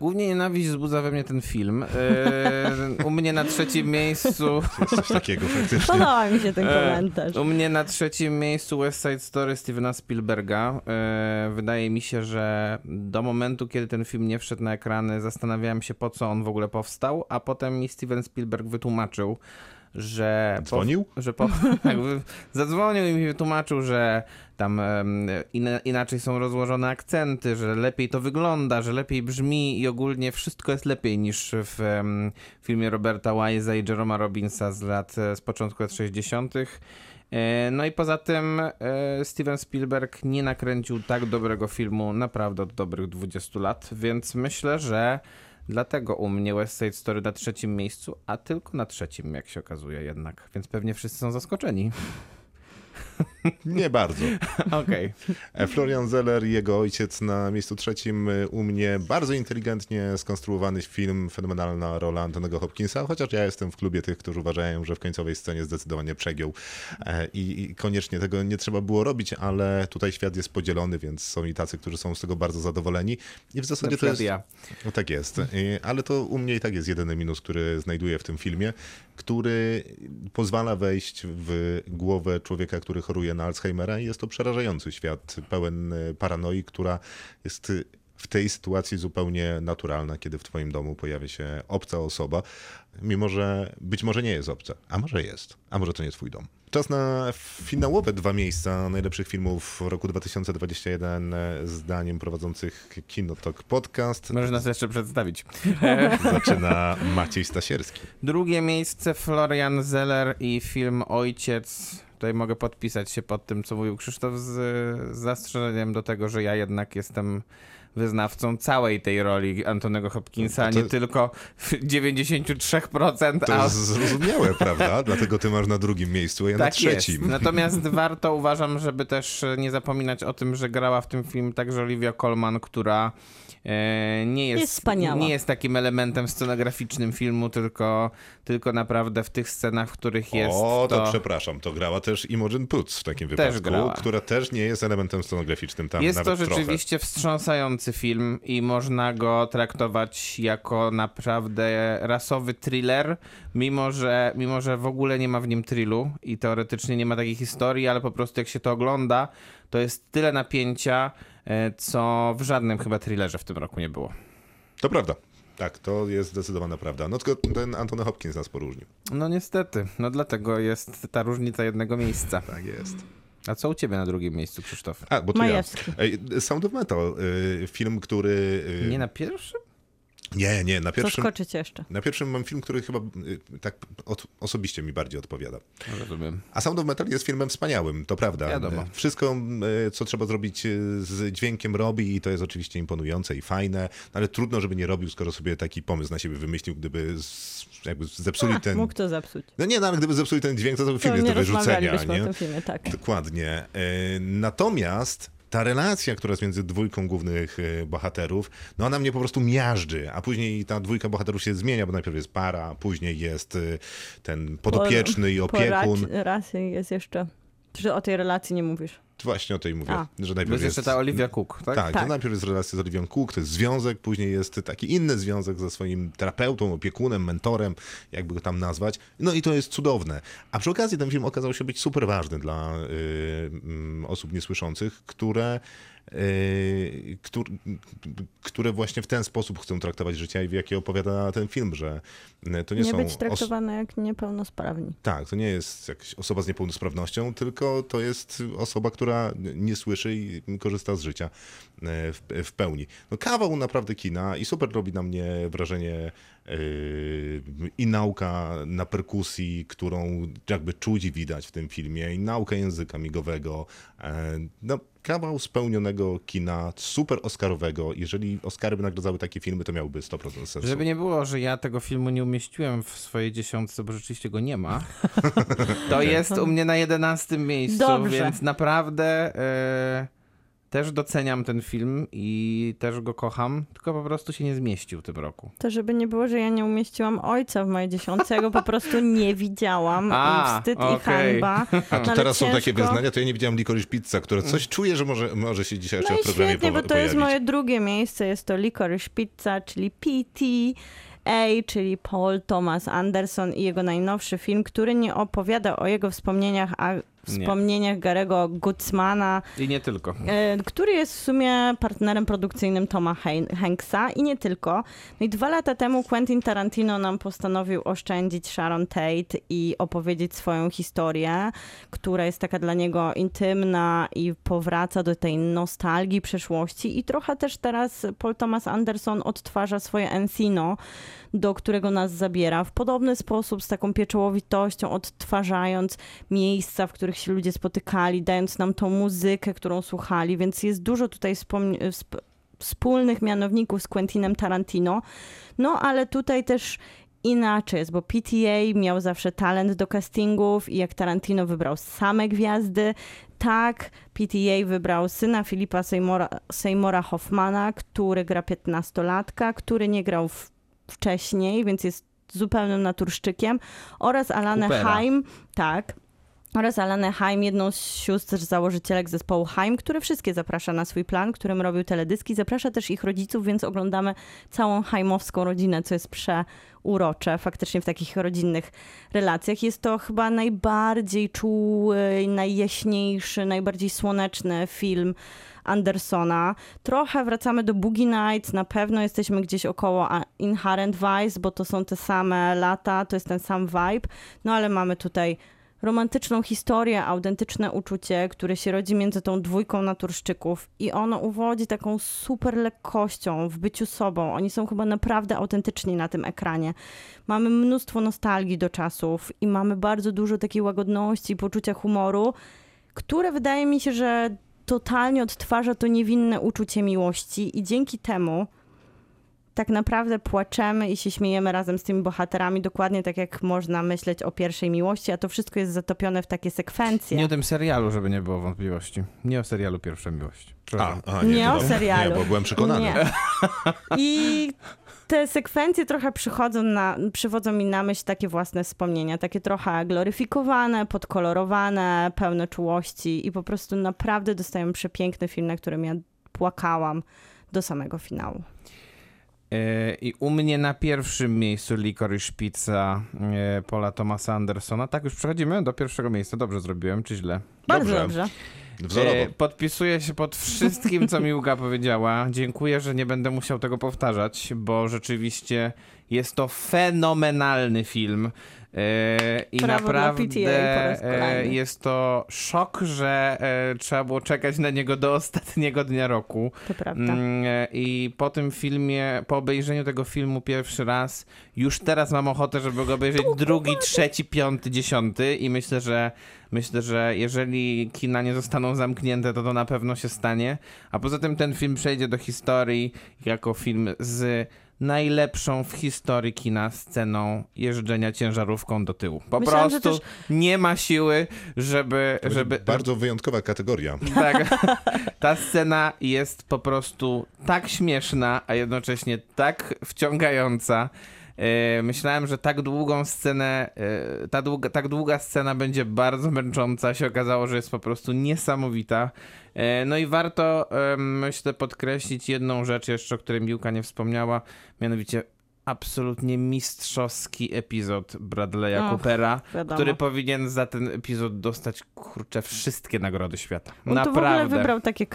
Speaker 6: Głównie nienawiść wzbudza we mnie ten film. E, u mnie na trzecim miejscu...
Speaker 2: Coś takiego faktycznie.
Speaker 5: Podoba mi się ten
Speaker 6: E,
Speaker 5: komentarz.
Speaker 6: U mnie na trzecim miejscu West Side Story Stevena Spielberga. E, wydaje mi się, że do momentu, momentu, kiedy ten film nie wszedł na ekrany, zastanawiałem się, po co on w ogóle powstał, a potem mi Steven Spielberg wytłumaczył, że...
Speaker 2: Dzwonił?
Speaker 6: Po, że po, jakby zadzwonił i mi wytłumaczył, że tam ina, inaczej są rozłożone akcenty, że lepiej to wygląda, że lepiej brzmi i ogólnie wszystko jest lepiej niż w em, filmie Roberta Wise'a i Jeroma Robinsa z lat, e, z początku lat 60. E, No i poza tym e, Steven Spielberg nie nakręcił tak dobrego filmu naprawdę od dobrych 20 lat, więc myślę, że dlatego u mnie West Side Story na trzecim miejscu, a tylko na trzecim, jak się okazuje jednak, więc pewnie wszyscy są zaskoczeni.
Speaker 2: Nie bardzo.
Speaker 6: Okej.
Speaker 2: E, Florian Zeller i jego ojciec na miejscu trzecim e, u mnie bardzo inteligentnie skonstruowany film, fenomenalna rola Antonego Hopkinsa, chociaż ja jestem w klubie tych, którzy uważają, że w końcowej scenie zdecydowanie przegiął e, i, i koniecznie tego nie trzeba było robić, ale tutaj świat jest podzielony, więc są i tacy, którzy są z tego bardzo zadowoleni i w zasadzie to jest...
Speaker 6: ja.
Speaker 2: No tak jest, ale to u mnie i tak jest jedyny minus, który znajduję w tym filmie, który pozwala wejść w głowę człowieka, który choruje na Alzheimera i jest to przerażający świat, pełen y, paranoi, która jest w tej sytuacji zupełnie naturalna, kiedy w twoim domu pojawia się obca osoba, mimo że być może nie jest obca, a może jest, a może to nie twój dom. Czas na finałowe dwa miejsca najlepszych filmów roku 2021 e, zdaniem prowadzących Kinotok Podcast.
Speaker 6: Możesz nas jeszcze przedstawić.
Speaker 2: Zaczyna Maciej Stasierski.
Speaker 6: Drugie miejsce Florian Zeller i film Ojciec. Tutaj mogę podpisać się pod tym, co mówił Krzysztof, z zastrzeżeniem do tego, że ja jednak jestem wyznawcą całej tej roli Antonego Hopkinsa, a
Speaker 2: No to-
Speaker 6: nie tylko w 93%,
Speaker 2: To
Speaker 6: a
Speaker 2: jest zrozumiałe, prawda? Dlatego ty masz na drugim miejscu, a ja na
Speaker 6: tak jest.
Speaker 2: trzecim.
Speaker 6: Natomiast warto uważam, żeby też nie zapominać o tym, że grała w tym film także Olivia Colman, która nie jest,
Speaker 5: Jest wspaniała.
Speaker 6: nie jest takim elementem scenograficznym filmu, tylko, tylko naprawdę w tych scenach, w których jest
Speaker 2: o, to,
Speaker 6: to...
Speaker 2: przepraszam, to grała też Imogen Poots w takim
Speaker 6: Też
Speaker 2: wypadku,
Speaker 6: grała.
Speaker 2: która też nie jest elementem scenograficznym tam
Speaker 6: Jest to rzeczywiście wstrząsający film i można go traktować jako naprawdę rasowy thriller, mimo że, mimo że w ogóle nie ma w nim thrillu i teoretycznie nie ma takiej historii, ale po prostu jak się to ogląda, to jest tyle napięcia, e, co w żadnym chyba thrillerze w tym roku nie było.
Speaker 2: To prawda. Tak, to jest zdecydowana prawda. No tylko ten Antony Hopkins nas poróżnił.
Speaker 6: No niestety, no dlatego jest ta różnica jednego miejsca.
Speaker 2: Tak jest.
Speaker 6: A co u ciebie na drugim miejscu, Krzysztof?
Speaker 2: A, bo to ja.
Speaker 5: Majewski.
Speaker 2: Ej, Sound of Metal, y, film, który... y,
Speaker 6: Nie na pierwszym?
Speaker 2: Nie, nie, na pierwszym...
Speaker 5: Zaskoczyć jeszcze.
Speaker 2: Na pierwszym mam film, który chyba y, tak od, osobiście mi bardziej odpowiada.
Speaker 6: Rozumiem.
Speaker 2: A Sound of Metal jest filmem wspaniałym, to prawda.
Speaker 6: Wiadomo.
Speaker 2: Wszystko, y, co trzeba zrobić y, z dźwiękiem robi i to jest oczywiście imponujące i fajne, no ale trudno, żeby nie robił, skoro sobie taki pomysł na siebie wymyślił, gdyby z, jakby zepsuli
Speaker 5: A,
Speaker 2: ten...
Speaker 5: mógł to zepsuć.
Speaker 2: No nie, no ale gdyby zepsuli ten dźwięk, to to film jest do wyrzucenia, nie?
Speaker 5: o tym filmie, tak.
Speaker 2: Dokładnie. Natomiast ta relacja, która jest między dwójką głównych y, bohaterów, no ona mnie po prostu miażdży, a później ta dwójka bohaterów się zmienia, bo najpierw jest para, później jest y, ten podopieczny i
Speaker 5: Po
Speaker 2: opiekun.
Speaker 5: rac- racji jest jeszcze... Czy o tej relacji nie mówisz?
Speaker 2: Właśnie o tej mówię,
Speaker 5: A.
Speaker 2: że
Speaker 6: To
Speaker 2: najpierw
Speaker 6: jest jeszcze ta Olivia Cook, tak?
Speaker 2: Tak,
Speaker 5: Tak.
Speaker 2: To najpierw jest relacja z Oliwią Cook, to jest związek, później jest taki inny związek ze swoim terapeutą, opiekunem, mentorem, jakby go tam nazwać. No i to jest cudowne. A przy okazji ten film okazał się być super ważny dla y, mm, osób niesłyszących, które, y, któr, które właśnie w ten sposób chcą traktować życie i w jaki opowiada ten film, że y, to nie,
Speaker 5: Nie,
Speaker 2: są
Speaker 5: być
Speaker 2: os-
Speaker 5: traktowane jak niepełnosprawni.
Speaker 2: tak, to nie jest jakaś osoba z niepełnosprawnością, tylko to jest osoba, która nie słyszy i korzysta z życia e, w, w pełni. No kawał naprawdę kina i super robi na mnie wrażenie e, i nauka na perkusji, którą jakby czuć i widać w tym filmie, i nauka języka migowego. E, No, kawał spełnionego kina, super oscarowego. Jeżeli Oscary by nagradzały takie filmy, to miałby 100% sensu.
Speaker 6: Żeby nie było, że ja tego filmu nie umieściłem w swojej dziesiątce, bo rzeczywiście go nie ma, to jest u mnie na jedenastym miejscu,
Speaker 5: Dobrze.
Speaker 6: więc naprawdę e, też doceniam ten film i też go kocham, tylko po prostu się nie zmieścił w tym roku.
Speaker 5: To żeby nie było, że ja nie umieściłam ojca w mojej dziesiątce, ja go po prostu nie widziałam.
Speaker 6: A,
Speaker 5: I wstyd i
Speaker 6: okej.
Speaker 5: hańba.
Speaker 2: A tu
Speaker 5: ale
Speaker 2: teraz są takie
Speaker 5: ciężko-
Speaker 2: wyznania, to ja nie widziałem Licorice Pizza, które coś czuję, że może, może się dzisiaj jeszcze
Speaker 5: No
Speaker 2: w
Speaker 5: i
Speaker 2: programie
Speaker 5: świetnie, bo to jest
Speaker 2: pojawić.
Speaker 5: moje drugie miejsce. Jest to Licorice Pizza, czyli PT. A, czyli Paul Thomas Anderson i jego najnowszy film, który nie opowiada o jego wspomnieniach, a wspomnieniach Garego Gutzmana,
Speaker 6: I nie tylko.
Speaker 5: e, który jest w sumie partnerem produkcyjnym Toma Hanksa i nie tylko. No i dwa lata temu Quentin Tarantino nam postanowił oszczędzić Sharon Tate i opowiedzieć swoją historię, która jest taka dla niego intymna i powraca do tej nostalgii przeszłości i trochę też teraz Paul Thomas Anderson odtwarza swoje Encino, do którego nas zabiera w podobny sposób, z taką pieczołowitością, odtwarzając miejsca, w których się ludzie spotykali, dając nam tą muzykę, którą słuchali, więc jest dużo tutaj sp- wspólnych mianowników z Quentinem Tarantino. No ale tutaj też inaczej jest, bo PTA miał zawsze talent do castingów i jak Tarantino wybrał same gwiazdy, tak PTA wybrał syna Filipa Seymoura, Seymora Hoffmana, który gra 15-latka, który nie grał w, wcześniej, więc jest zupełnym naturszczykiem oraz Alanę. Haim, tak, oraz Alanę Haim, jedną z sióstr założycielek zespołu Haim, które wszystkie zaprasza na swój plan, którym robił teledyski. Zaprasza też ich rodziców, więc oglądamy całą Haimowską rodzinę, co jest przeurocze faktycznie w takich rodzinnych relacjach. Jest to chyba najbardziej czuły, najjaśniejszy, najbardziej słoneczny film Andersona. Trochę wracamy do Boogie Nights, na pewno jesteśmy gdzieś około Inherent Vice, bo to są te same lata, to jest ten sam vibe, no ale mamy tutaj romantyczną historię, autentyczne uczucie, które się rodzi między tą dwójką naturszczyków i ono uwodzi taką super lekkością w byciu sobą. Oni są chyba naprawdę autentyczni na tym ekranie. Mamy mnóstwo nostalgii do czasów i mamy bardzo dużo takiej łagodności i poczucia humoru, które wydaje mi się, że totalnie odtwarza to niewinne uczucie miłości i dzięki temu tak naprawdę płaczemy i się śmiejemy razem z tymi bohaterami, dokładnie tak jak można myśleć o pierwszej miłości, a to wszystko jest zatopione w takie sekwencje.
Speaker 6: Nie o tym serialu, żeby nie było wątpliwości. Nie o serialu Pierwsza Miłość.
Speaker 2: A, a,
Speaker 5: Nie
Speaker 2: to
Speaker 5: o serialu.
Speaker 2: Nie, bo byłem przekonany.
Speaker 5: Nie. I te sekwencje trochę przychodzą na, przywodzą mi na myśl takie własne wspomnienia, takie trochę gloryfikowane, podkolorowane, pełne czułości i po prostu naprawdę dostaję przepiękny film, na którym ja płakałam do samego finału.
Speaker 6: E, I u mnie na pierwszym miejscu Licorice Pizza e, Paula Thomasa Andersona. Tak, już przechodzimy do pierwszego miejsca. Dobrze zrobiłem, czy źle?
Speaker 5: Bardzo
Speaker 2: Dobrze.
Speaker 5: dobrze.
Speaker 2: Wzorowo.
Speaker 6: E, Podpisuję się pod wszystkim, co Miłka powiedziała. Dziękuję, że nie będę musiał tego powtarzać, bo rzeczywiście jest to fenomenalny film. E, I
Speaker 5: Brawo dla
Speaker 6: naprawdę e, jest to szok, że e, trzeba było czekać na niego do ostatniego dnia roku.
Speaker 5: To prawda.
Speaker 6: Mm, I po tym filmie, po obejrzeniu tego filmu pierwszy raz, już teraz mam ochotę, żeby go obejrzeć drugi, trzeci, piąty, dziesiąty i myślę, że myślę, że jeżeli kina nie zostaną zamknięte, to to na pewno się stanie. A poza tym ten film przejdzie do historii jako film z najlepszą w historii kina sceną jeżdżenia ciężarówką do tyłu. Po
Speaker 5: Myślałam,
Speaker 6: prostu
Speaker 5: też-
Speaker 6: nie ma siły, żeby...
Speaker 2: To
Speaker 6: żeby
Speaker 2: bardzo wyjątkowa kategoria.
Speaker 6: tak. Ta scena jest po prostu tak śmieszna, a jednocześnie tak wciągająca. E, Myślałem, że tak długą scenę, e, ta długa, tak długa scena będzie bardzo męcząca. Się okazało, że jest po prostu niesamowita. E, No i warto, myślę, podkreślić jedną rzecz jeszcze, o której Miłka nie wspomniała, mianowicie absolutnie mistrzowski epizod Bradley'a
Speaker 5: Och,
Speaker 6: Coopera,
Speaker 5: wiadomo.
Speaker 6: który powinien za ten epizod dostać, kurczę, wszystkie nagrody świata.
Speaker 5: On tu w
Speaker 6: Naprawdę.
Speaker 5: ogóle wybrał takie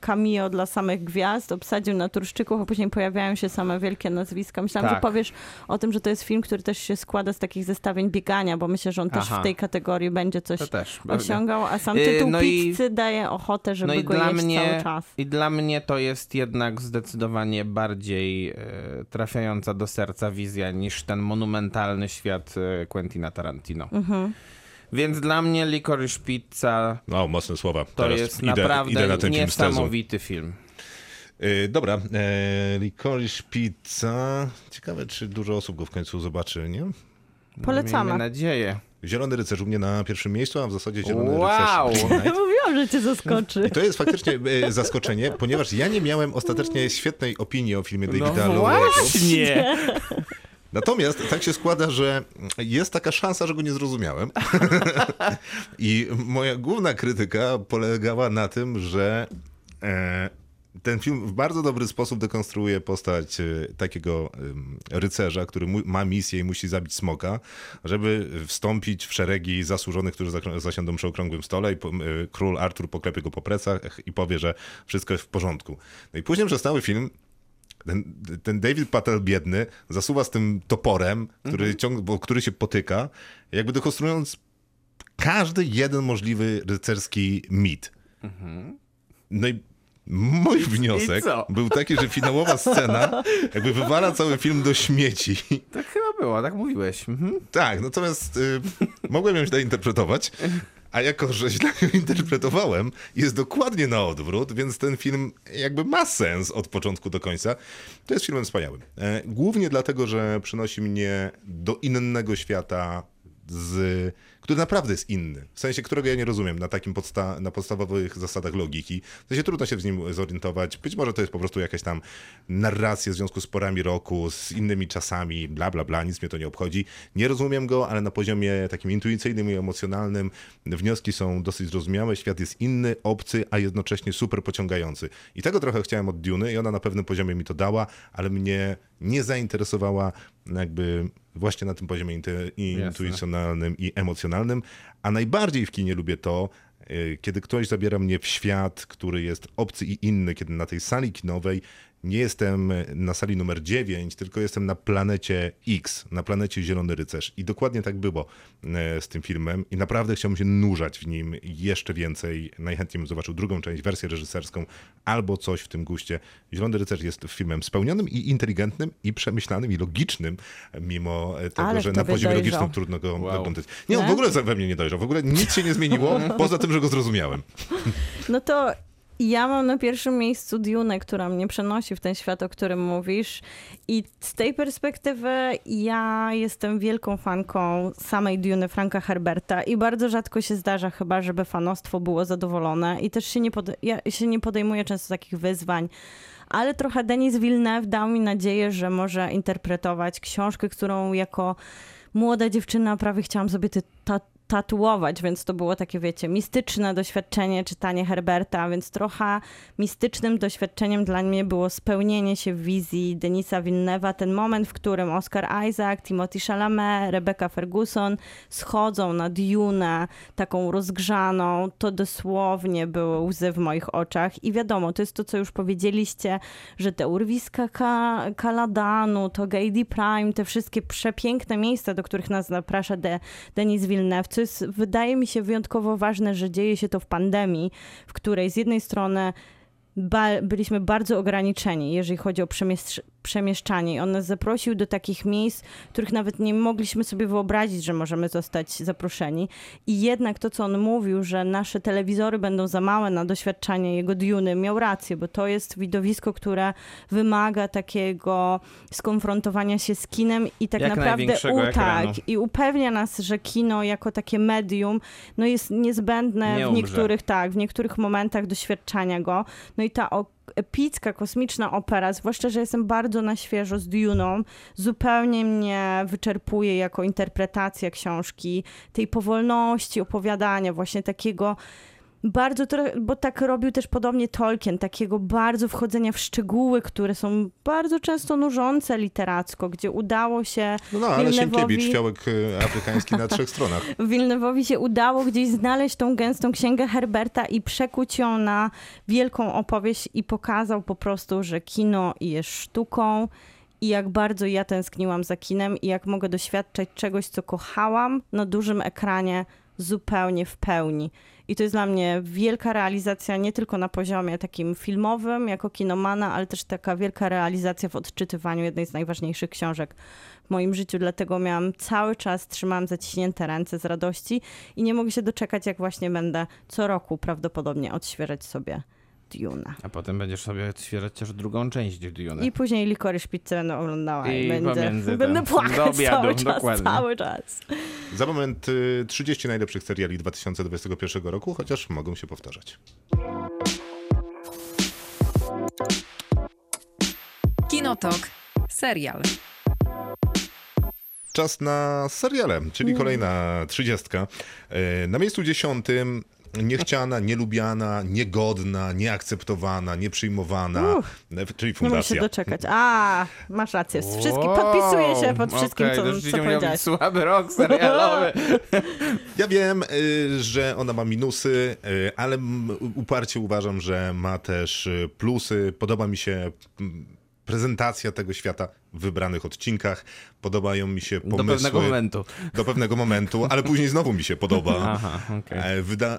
Speaker 5: cameo, dla samych gwiazd, obsadził naturszczyków, a później pojawiają się same wielkie nazwiska. Myślałam,
Speaker 6: Tak.
Speaker 5: że powiesz o tym, że to jest film, który też się składa z takich zestawień biegania, bo myślę, że on też
Speaker 6: Aha.
Speaker 5: w tej kategorii będzie coś
Speaker 6: To
Speaker 5: osiągał, a sam
Speaker 6: Yy,
Speaker 5: tytuł
Speaker 6: no i-
Speaker 5: pizzy daje ochotę, żeby
Speaker 6: No i
Speaker 5: go jeść
Speaker 6: mnie,
Speaker 5: cały czas.
Speaker 6: I dla mnie to jest jednak zdecydowanie bardziej e, trafiająca do serca wizja niż ten monumentalny świat e, Quentina Tarantino.
Speaker 5: Mhm.
Speaker 6: Więc dla mnie Licorice Pizza
Speaker 2: No, mocne słowa.
Speaker 6: to
Speaker 2: Teraz
Speaker 6: jest
Speaker 2: idę,
Speaker 6: naprawdę
Speaker 2: idę na ten
Speaker 6: niesamowity film.
Speaker 2: Y, Dobra, e, Licorice Pizza. Ciekawe, czy dużo osób go w końcu zobaczy, nie?
Speaker 5: Polecamy.
Speaker 6: Miejmy nadzieję.
Speaker 2: Zielony Rycerz u mnie na pierwszym miejscu, a w zasadzie Zielony
Speaker 6: Wow!
Speaker 2: Rycerz.
Speaker 5: Mówiłam, że cię zaskoczy.
Speaker 2: I to jest faktycznie e, zaskoczenie, ponieważ ja nie miałem ostatecznie świetnej opinii o filmie
Speaker 6: No
Speaker 2: Davida Lowe'ego.
Speaker 6: właśnie!
Speaker 2: Natomiast tak się składa, że jest taka szansa, że go nie zrozumiałem. I moja główna krytyka polegała na tym, że e, ten film w bardzo dobry sposób dekonstruuje postać e, takiego rycerza, który ma misję i musi zabić smoka, żeby wstąpić w szeregi zasłużonych, którzy zasiądą przy okrągłym stole i e, król Artur poklepie go po plecach i powie, że wszystko jest w porządku. No i później przez cały film ten, ten David Patel biedny zasuwa z tym toporem, który, ciąg, bo, który się potyka, jakby dekonstruując każdy jeden możliwy rycerski mit. No i mój wniosek był taki, że finałowa scena jakby wywala cały film do śmieci.
Speaker 6: Tak chyba było, tak mówiłeś. Mhm.
Speaker 2: Tak, natomiast y, mogłem ją źle interpretować, a jako, że źle ją interpretowałem, jest dokładnie na odwrót, więc ten film jakby ma sens od początku do końca. To jest filmem wspaniałym. E, głównie dlatego, że przynosi mnie do innego świata, z, który naprawdę jest inny. W sensie, którego ja nie rozumiem na takim podsta- na podstawowych zasadach logiki. W sensie trudno się w nim zorientować. Być może to jest po prostu jakaś tam narracja w związku z porami roku, z innymi czasami, bla, bla, bla, nic mnie to nie obchodzi. Nie rozumiem go, ale na poziomie takim intuicyjnym i emocjonalnym wnioski są dosyć zrozumiałe. Świat jest inny, obcy, a jednocześnie super pociągający. I tego trochę chciałem od Duny i ona na pewnym poziomie mi to dała, ale mnie nie zainteresowała jakby właśnie na tym poziomie intuicjonalnym i emocjonalnym, a najbardziej w kinie lubię to, y, kiedy ktoś zabiera mnie w świat, który jest obcy i inny, kiedy na tej sali kinowej nie jestem na sali numer 9, tylko jestem na planecie X, na planecie Zielony Rycerz. I dokładnie tak było e, z tym filmem i naprawdę chciałbym się nurzać w nim jeszcze więcej. Najchętniej bym zobaczył drugą część, wersję reżyserską albo coś w tym guście. Zielony Rycerz jest filmem spełnionym i inteligentnym i przemyślanym i logicznym, mimo tego,
Speaker 5: Ale
Speaker 2: że na poziomie
Speaker 5: dojrzał.
Speaker 2: logicznym trudno go
Speaker 6: Wow.
Speaker 2: oglądać. Nie, on w
Speaker 5: Tak?
Speaker 2: ogóle we mnie nie dojrzał. W ogóle nic się nie zmieniło, poza tym, że go zrozumiałem.
Speaker 5: No to ja mam na pierwszym miejscu Dune, która mnie przenosi w ten świat, o którym mówisz. I z tej perspektywy ja jestem wielką fanką samej Dune Franka Herberta i bardzo rzadko się zdarza chyba, żeby fanostwo było zadowolone i też się nie, pod... ja się nie podejmuję często takich wyzwań. Ale trochę Denis Villeneuve dał mi nadzieję, że może interpretować książkę, którą jako młoda dziewczyna prawie chciałam sobie ty- tatuować, więc to było takie, wiecie, mistyczne doświadczenie, czytanie Herberta, więc trochę mistycznym doświadczeniem dla mnie było spełnienie się wizji Denisa Villeneuve'a, ten moment, w którym Oscar Isaac, Timothy Chalamet, Rebecca Ferguson schodzą na Dune, taką rozgrzaną, to dosłownie były łzy w moich oczach. I wiadomo, to jest to, co już powiedzieliście, że te urwiska Ka Kaladanu, to Gady Prime, te wszystkie przepiękne miejsca, do których nas zaprasza De Denis Villeneuve, jest, wydaje mi się wyjątkowo ważne, że dzieje się to w pandemii, w której z jednej strony ba byliśmy bardzo ograniczeni, jeżeli chodzi o przemieszcz przemieszczanie. I on nas zaprosił do takich miejsc, których nawet nie mogliśmy sobie wyobrazić, że możemy zostać zaproszeni. I jednak to, co on mówił, że nasze telewizory będą za małe na doświadczanie jego Duny, miał rację, bo to jest widowisko, które wymaga takiego skonfrontowania się z kinem i tak
Speaker 6: Jak
Speaker 5: naprawdę
Speaker 6: największego
Speaker 5: u,
Speaker 6: ekranu.
Speaker 5: tak, i upewnia nas, że kino jako takie medium no jest niezbędne
Speaker 6: Nie
Speaker 5: w niektórych, tak, w niektórych momentach doświadczania go. No i ta epicka, kosmiczna opera, zwłaszcza, że jestem bardzo na świeżo z Duną, zupełnie mnie wyczerpuje jako interpretacja książki, tej powolności opowiadania, właśnie takiego bardzo, bo tak robił też podobnie Tolkien, takiego bardzo wchodzenia w szczegóły, które są bardzo często nużące literacko, gdzie udało się
Speaker 2: No, no ale
Speaker 5: Villeneuve'owi-
Speaker 2: Sienkiewicz, afrykański na trzech stronach.
Speaker 5: Wilnewowi się udało gdzieś znaleźć tą gęstą księgę Herberta i przekuć ją na wielką opowieść i pokazał po prostu, że kino jest sztuką i jak bardzo ja tęskniłam za kinem i jak mogę doświadczać czegoś, co kochałam na dużym ekranie zupełnie w pełni. I to jest dla mnie wielka realizacja nie tylko na poziomie takim filmowym, jako kinomana, ale też taka wielka realizacja w odczytywaniu jednej z najważniejszych książek w moim życiu. Dlatego miałam cały czas, trzymałam zaciśnięte ręce z radości i nie mogę się doczekać, jak właśnie będę co roku prawdopodobnie odświeżać sobie Duna.
Speaker 6: A potem będziesz sobie odświeżać też drugą część Duny.
Speaker 5: I później Likorysz Pizzę będę oglądała i,
Speaker 6: I
Speaker 5: będę,
Speaker 6: pomiędzy
Speaker 5: będę płakać
Speaker 6: do obiadu,
Speaker 5: cały czas,
Speaker 6: dokładnie.
Speaker 5: cały czas.
Speaker 2: Za moment y, 30 najlepszych seriali 2021 roku, chociaż mogą się powtarzać.
Speaker 1: Kinotok. Serial.
Speaker 2: Czas na seriale, czyli
Speaker 5: Mm.
Speaker 2: kolejna trzydziestka. E, Na miejscu dziesiątym niechciana, nielubiana, niegodna, nieakceptowana, nieprzyjmowana, e, czyli
Speaker 5: Nie mogę się
Speaker 2: fundacja.
Speaker 5: doczekać. A, masz rację. Z wszystkim podpisuję się pod wszystkim,
Speaker 6: Okej,
Speaker 5: co, co
Speaker 6: miał
Speaker 5: powiedziałeś.
Speaker 6: słaby rok serialowy.
Speaker 2: Ja wiem, y, że ona ma minusy, y, ale uparcie uważam, że ma też y, plusy. Podoba mi się prezentacja tego świata wybranych odcinkach. Podobają mi się pomysły.
Speaker 6: Do pewnego momentu.
Speaker 2: Do pewnego momentu, ale później znowu mi się podoba.
Speaker 6: Aha, okej.
Speaker 2: E, Wyda-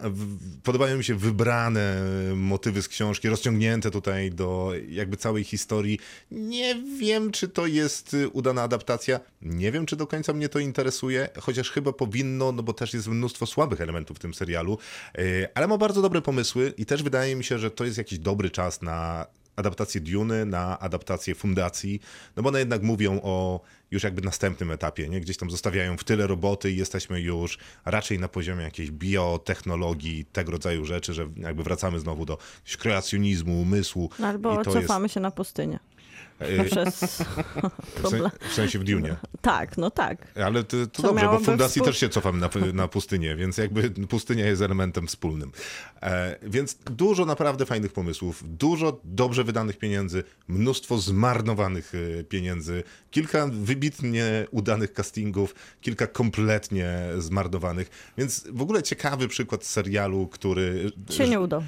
Speaker 2: podobają mi się wybrane motywy z książki, rozciągnięte tutaj do jakby całej historii. Nie wiem, czy to jest y, udana adaptacja. Nie wiem, czy do końca mnie to interesuje, chociaż chyba powinno, no bo też jest mnóstwo słabych elementów w tym serialu, E, ale ma bardzo dobre pomysły i też wydaje mi się, że to jest jakiś dobry czas na adaptację Duny, na adaptację Fundacji, no bo one jednak mówią o już jakby następnym etapie, nie? Gdzieś tam zostawiają w tyle roboty i jesteśmy już raczej na poziomie jakiejś biotechnologii, tego rodzaju rzeczy, że jakby wracamy znowu do kreacjonizmu, umysłu.
Speaker 5: Albo
Speaker 2: i to
Speaker 5: cofamy się na pustynię.
Speaker 2: Jest,
Speaker 5: Przez
Speaker 2: e, w, sen, w sensie w Dunie.
Speaker 5: Tak, no tak.
Speaker 2: Ale to, to dobrze, bo w fundacji
Speaker 5: współ-
Speaker 2: też się cofamy na, na pustynię, więc jakby pustynia jest elementem wspólnym. E, więc dużo naprawdę fajnych pomysłów, dużo dobrze wydanych pieniędzy, mnóstwo zmarnowanych e, pieniędzy, kilka wybitnie udanych castingów, kilka kompletnie zmarnowanych, więc w ogóle ciekawy przykład serialu, który,
Speaker 5: Się nie udał.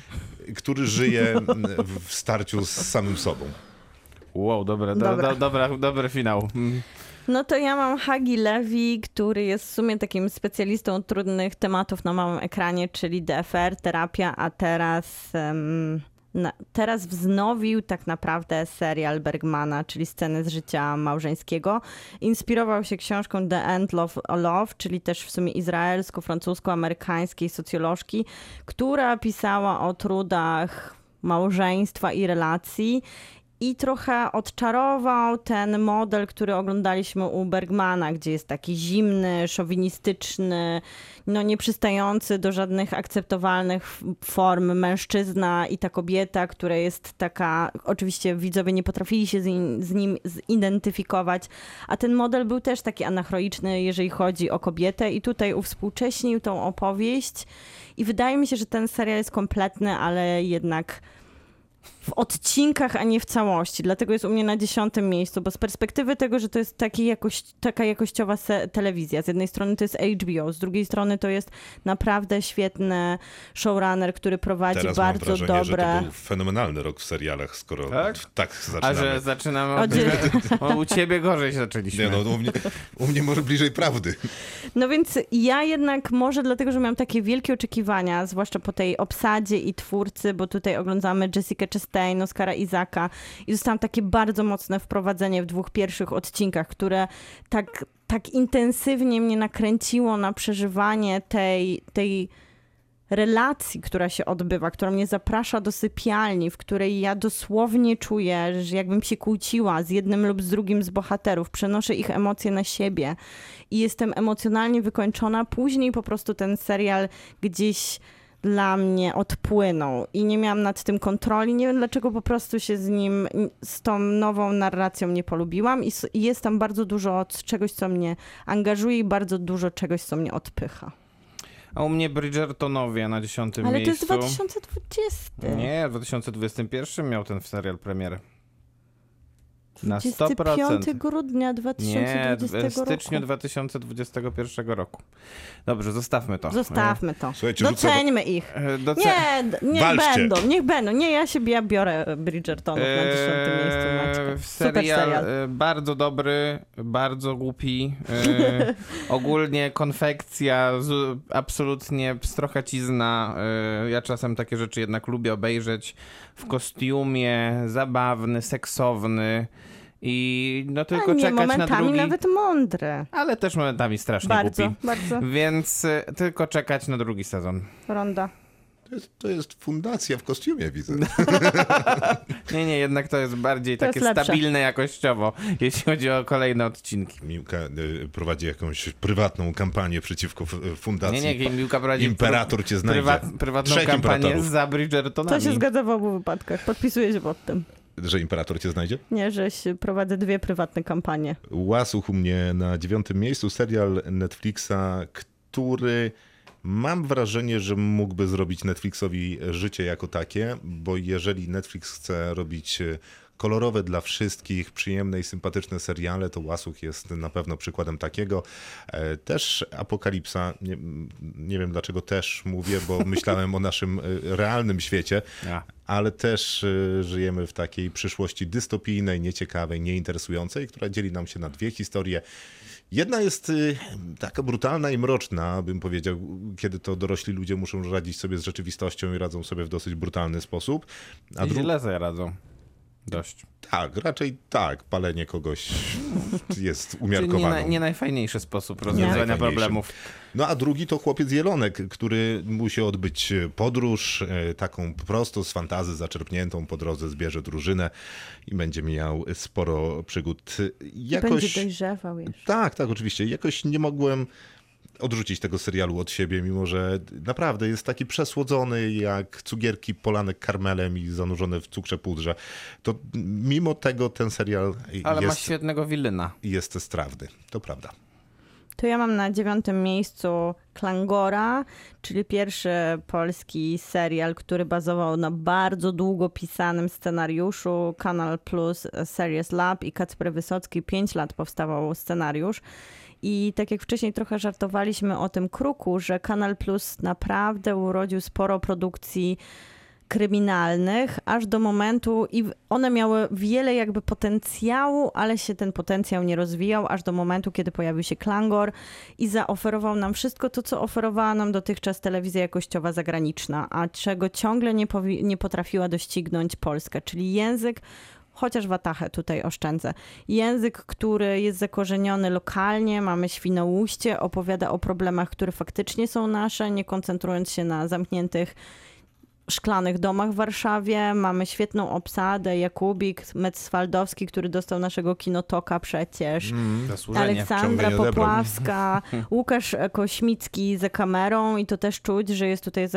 Speaker 2: który żyje w starciu z samym sobą.
Speaker 6: Wow, dobra, do,
Speaker 5: Dobra.
Speaker 6: do, dobra, dobry finał. Mm.
Speaker 5: No to ja mam Hagi Levi, który jest w sumie takim specjalistą trudnych tematów na małym ekranie, czyli DFR, terapia, a teraz, em, na, teraz wznowił tak naprawdę serial Bergmana, czyli sceny z życia małżeńskiego. Inspirował się książką The End of Love, czyli też w sumie izraelsko-francusko-amerykańskiej socjolożki, która pisała o trudach małżeństwa i relacji i trochę odczarował ten model, który oglądaliśmy u Bergmana, gdzie jest taki zimny, szowinistyczny, no nieprzystający do żadnych akceptowalnych form mężczyzna i ta kobieta, która jest taka, oczywiście widzowie nie potrafili się z, nim- z nim zidentyfikować, a ten model był też taki anachroniczny, jeżeli chodzi o kobietę. I tutaj uwspółcześnił tą opowieść. I wydaje mi się, że ten serial jest kompletny, ale jednak w odcinkach, a nie w całości. Dlatego jest u mnie na dziesiątym miejscu, bo z perspektywy tego, że to jest taki jakoś, taka jakościowa telewizja. Z jednej strony to jest HBO, z drugiej strony to jest naprawdę świetny showrunner, który prowadzi
Speaker 2: Teraz mam
Speaker 5: bardzo
Speaker 2: wrażenie,
Speaker 5: dobre...
Speaker 2: że to był fenomenalny rok w serialach, skoro
Speaker 6: Tak?
Speaker 2: tak,
Speaker 6: A
Speaker 2: zaczynamy.
Speaker 6: że zaczynamy od... o, u ciebie gorzej zaczęliśmy.
Speaker 2: Nie, no, u, mnie, u mnie może bliżej prawdy.
Speaker 5: No więc ja jednak może dlatego, że miałam takie wielkie oczekiwania, zwłaszcza po tej obsadzie i twórcy, bo tutaj oglądamy Jessica Chastain, Oscara Izaka i dostałam takie bardzo mocne wprowadzenie w dwóch pierwszych odcinkach, które tak, tak intensywnie mnie nakręciło na przeżywanie tej, tej relacji, która się odbywa, która mnie zaprasza do sypialni, w której ja dosłownie czuję, że jakbym się kłóciła z jednym lub z drugim z bohaterów, przenoszę ich emocje na siebie i jestem emocjonalnie wykończona. Później po prostu ten serial gdzieś dla mnie odpłynął i nie miałam nad tym kontroli. Nie wiem dlaczego po prostu się z nim, z tą nową narracją nie polubiłam i jest tam bardzo dużo od czegoś, co mnie angażuje i bardzo dużo czegoś, co mnie odpycha.
Speaker 6: A u mnie Bridgertonowie na dziesiątym
Speaker 5: Ale to
Speaker 6: miejscu.
Speaker 5: jest 2020.
Speaker 6: Nie, w 2021 miał ten serial premierę. Na
Speaker 5: 25
Speaker 6: 100%.
Speaker 5: grudnia
Speaker 6: Nie,
Speaker 5: 2020
Speaker 6: w styczniu
Speaker 5: roku.
Speaker 6: 2021 roku. Dobrze, zostawmy to.
Speaker 5: Zostawmy to.
Speaker 2: Słuchajcie, rzucę-
Speaker 5: Doceńmy ich.
Speaker 6: E, doce-
Speaker 5: Nie, niech
Speaker 2: Walczcie.
Speaker 5: będą, niech będą. Nie, ja się ja biorę Bridgertonów na dziesiątym
Speaker 6: Eee,
Speaker 5: miejscu. Maćka. Super
Speaker 6: serial, e, bardzo dobry, bardzo głupi. E, ogólnie konfekcja z, absolutnie pstrokacizna. E, ja czasem takie rzeczy jednak lubię obejrzeć w kostiumie, zabawny, seksowny. I no tylko
Speaker 5: nie,
Speaker 6: czekać na
Speaker 5: momentami
Speaker 6: drugi,
Speaker 5: nawet mądre.
Speaker 6: ale też momentami strasznie
Speaker 5: Bardzo,
Speaker 6: głupi.
Speaker 5: bardzo.
Speaker 6: Więc e, tylko czekać na drugi sezon.
Speaker 5: Ronda.
Speaker 2: To jest, to jest fundacja w kostiumie, widzę.
Speaker 6: Nie, nie, jednak to jest bardziej
Speaker 5: To
Speaker 6: takie
Speaker 5: jest
Speaker 6: stabilne jakościowo, jeśli chodzi o kolejne odcinki.
Speaker 2: Miłka y, prowadzi jakąś prywatną kampanię przeciwko f- fundacji.
Speaker 6: Nie, nie, Miłka prowadzi
Speaker 2: Imperator cię znajdzie.
Speaker 6: prywat, prywatną
Speaker 2: Trzech
Speaker 6: kampanię
Speaker 2: imperatorów.
Speaker 6: za Bridgertonami.
Speaker 5: To się zgadza w obu wypadkach. Podpisuję się pod tym.
Speaker 2: Że imperator cię znajdzie?
Speaker 5: Nie, że prowadzę dwie prywatne kampanie.
Speaker 2: Łasuch u mnie na dziewiątym miejscu serial Netflixa, który Mam wrażenie, że mógłby zrobić Netflixowi życie jako takie, bo jeżeli Netflix chce robić kolorowe dla wszystkich, przyjemne i sympatyczne seriale, to Łasuch jest na pewno przykładem takiego. E, Też Apokalipsa, nie, nie wiem dlaczego też mówię, bo myślałem o naszym e, realnym świecie,
Speaker 6: Ja.
Speaker 2: ale też e, żyjemy w takiej przyszłości dystopijnej, nieciekawej, nieinteresującej, która dzieli nam się na dwie historie. Jedna jest taka brutalna i mroczna, bym powiedział, kiedy to dorośli ludzie muszą radzić sobie z rzeczywistością i radzą sobie w dosyć brutalny sposób. A
Speaker 6: I źle sobie radzą. Dość.
Speaker 2: tak, raczej tak, palenie kogoś jest
Speaker 6: Czyli nie, nie najfajniejszy sposób rozwiązywania
Speaker 2: najfajniejszy.
Speaker 6: problemów.
Speaker 2: No a drugi to chłopiec Jelonek, który musi odbyć podróż, e, taką prosto z fantazy zaczerpniętą, po drodze zbierze drużynę i będzie miał sporo przygód. Jakoś...
Speaker 5: Będzie dojrzewał jeszcze.
Speaker 2: Tak, tak, oczywiście. Jakoś nie mogłem odrzucić tego serialu od siebie, mimo że naprawdę jest taki przesłodzony jak cukierki polane karmelem i zanurzone w cukrze pudrze. To mimo tego ten serial
Speaker 6: Ale ma
Speaker 2: jest,
Speaker 6: świetnego wilyna.
Speaker 2: jest strawny. To prawda.
Speaker 5: To ja mam na dziewiątym miejscu Klangora, czyli pierwszy polski serial, który bazował na bardzo długo pisanym scenariuszu. Kanal Plus Series Lab i Kacper Wysocki. Pięć lat powstawał scenariusz. I tak jak wcześniej trochę żartowaliśmy o tym kruku, że Kanal Plus naprawdę urodził sporo produkcji kryminalnych, aż do momentu i one miały wiele jakby potencjału, ale się ten potencjał nie rozwijał, aż do momentu, kiedy pojawił się Klangor i zaoferował nam wszystko to, co oferowała nam dotychczas telewizja jakościowa zagraniczna, a czego ciągle nie, nie potrafiła doścignąć Polska, czyli język chociaż watachę tutaj oszczędzę. Język, który jest zakorzeniony lokalnie, mamy Świnoujście, opowiada o problemach, które faktycznie są nasze, nie koncentrując się na zamkniętych szklanych domach w Warszawie. Mamy świetną obsadę, Jakubik, Metzwaldowski, który dostał naszego kinotoka przecież.
Speaker 6: Zasłużenie.
Speaker 5: Aleksandra. Popławska, Łukasz Kośmicki za kamerą i to też czuć, że jest tutaj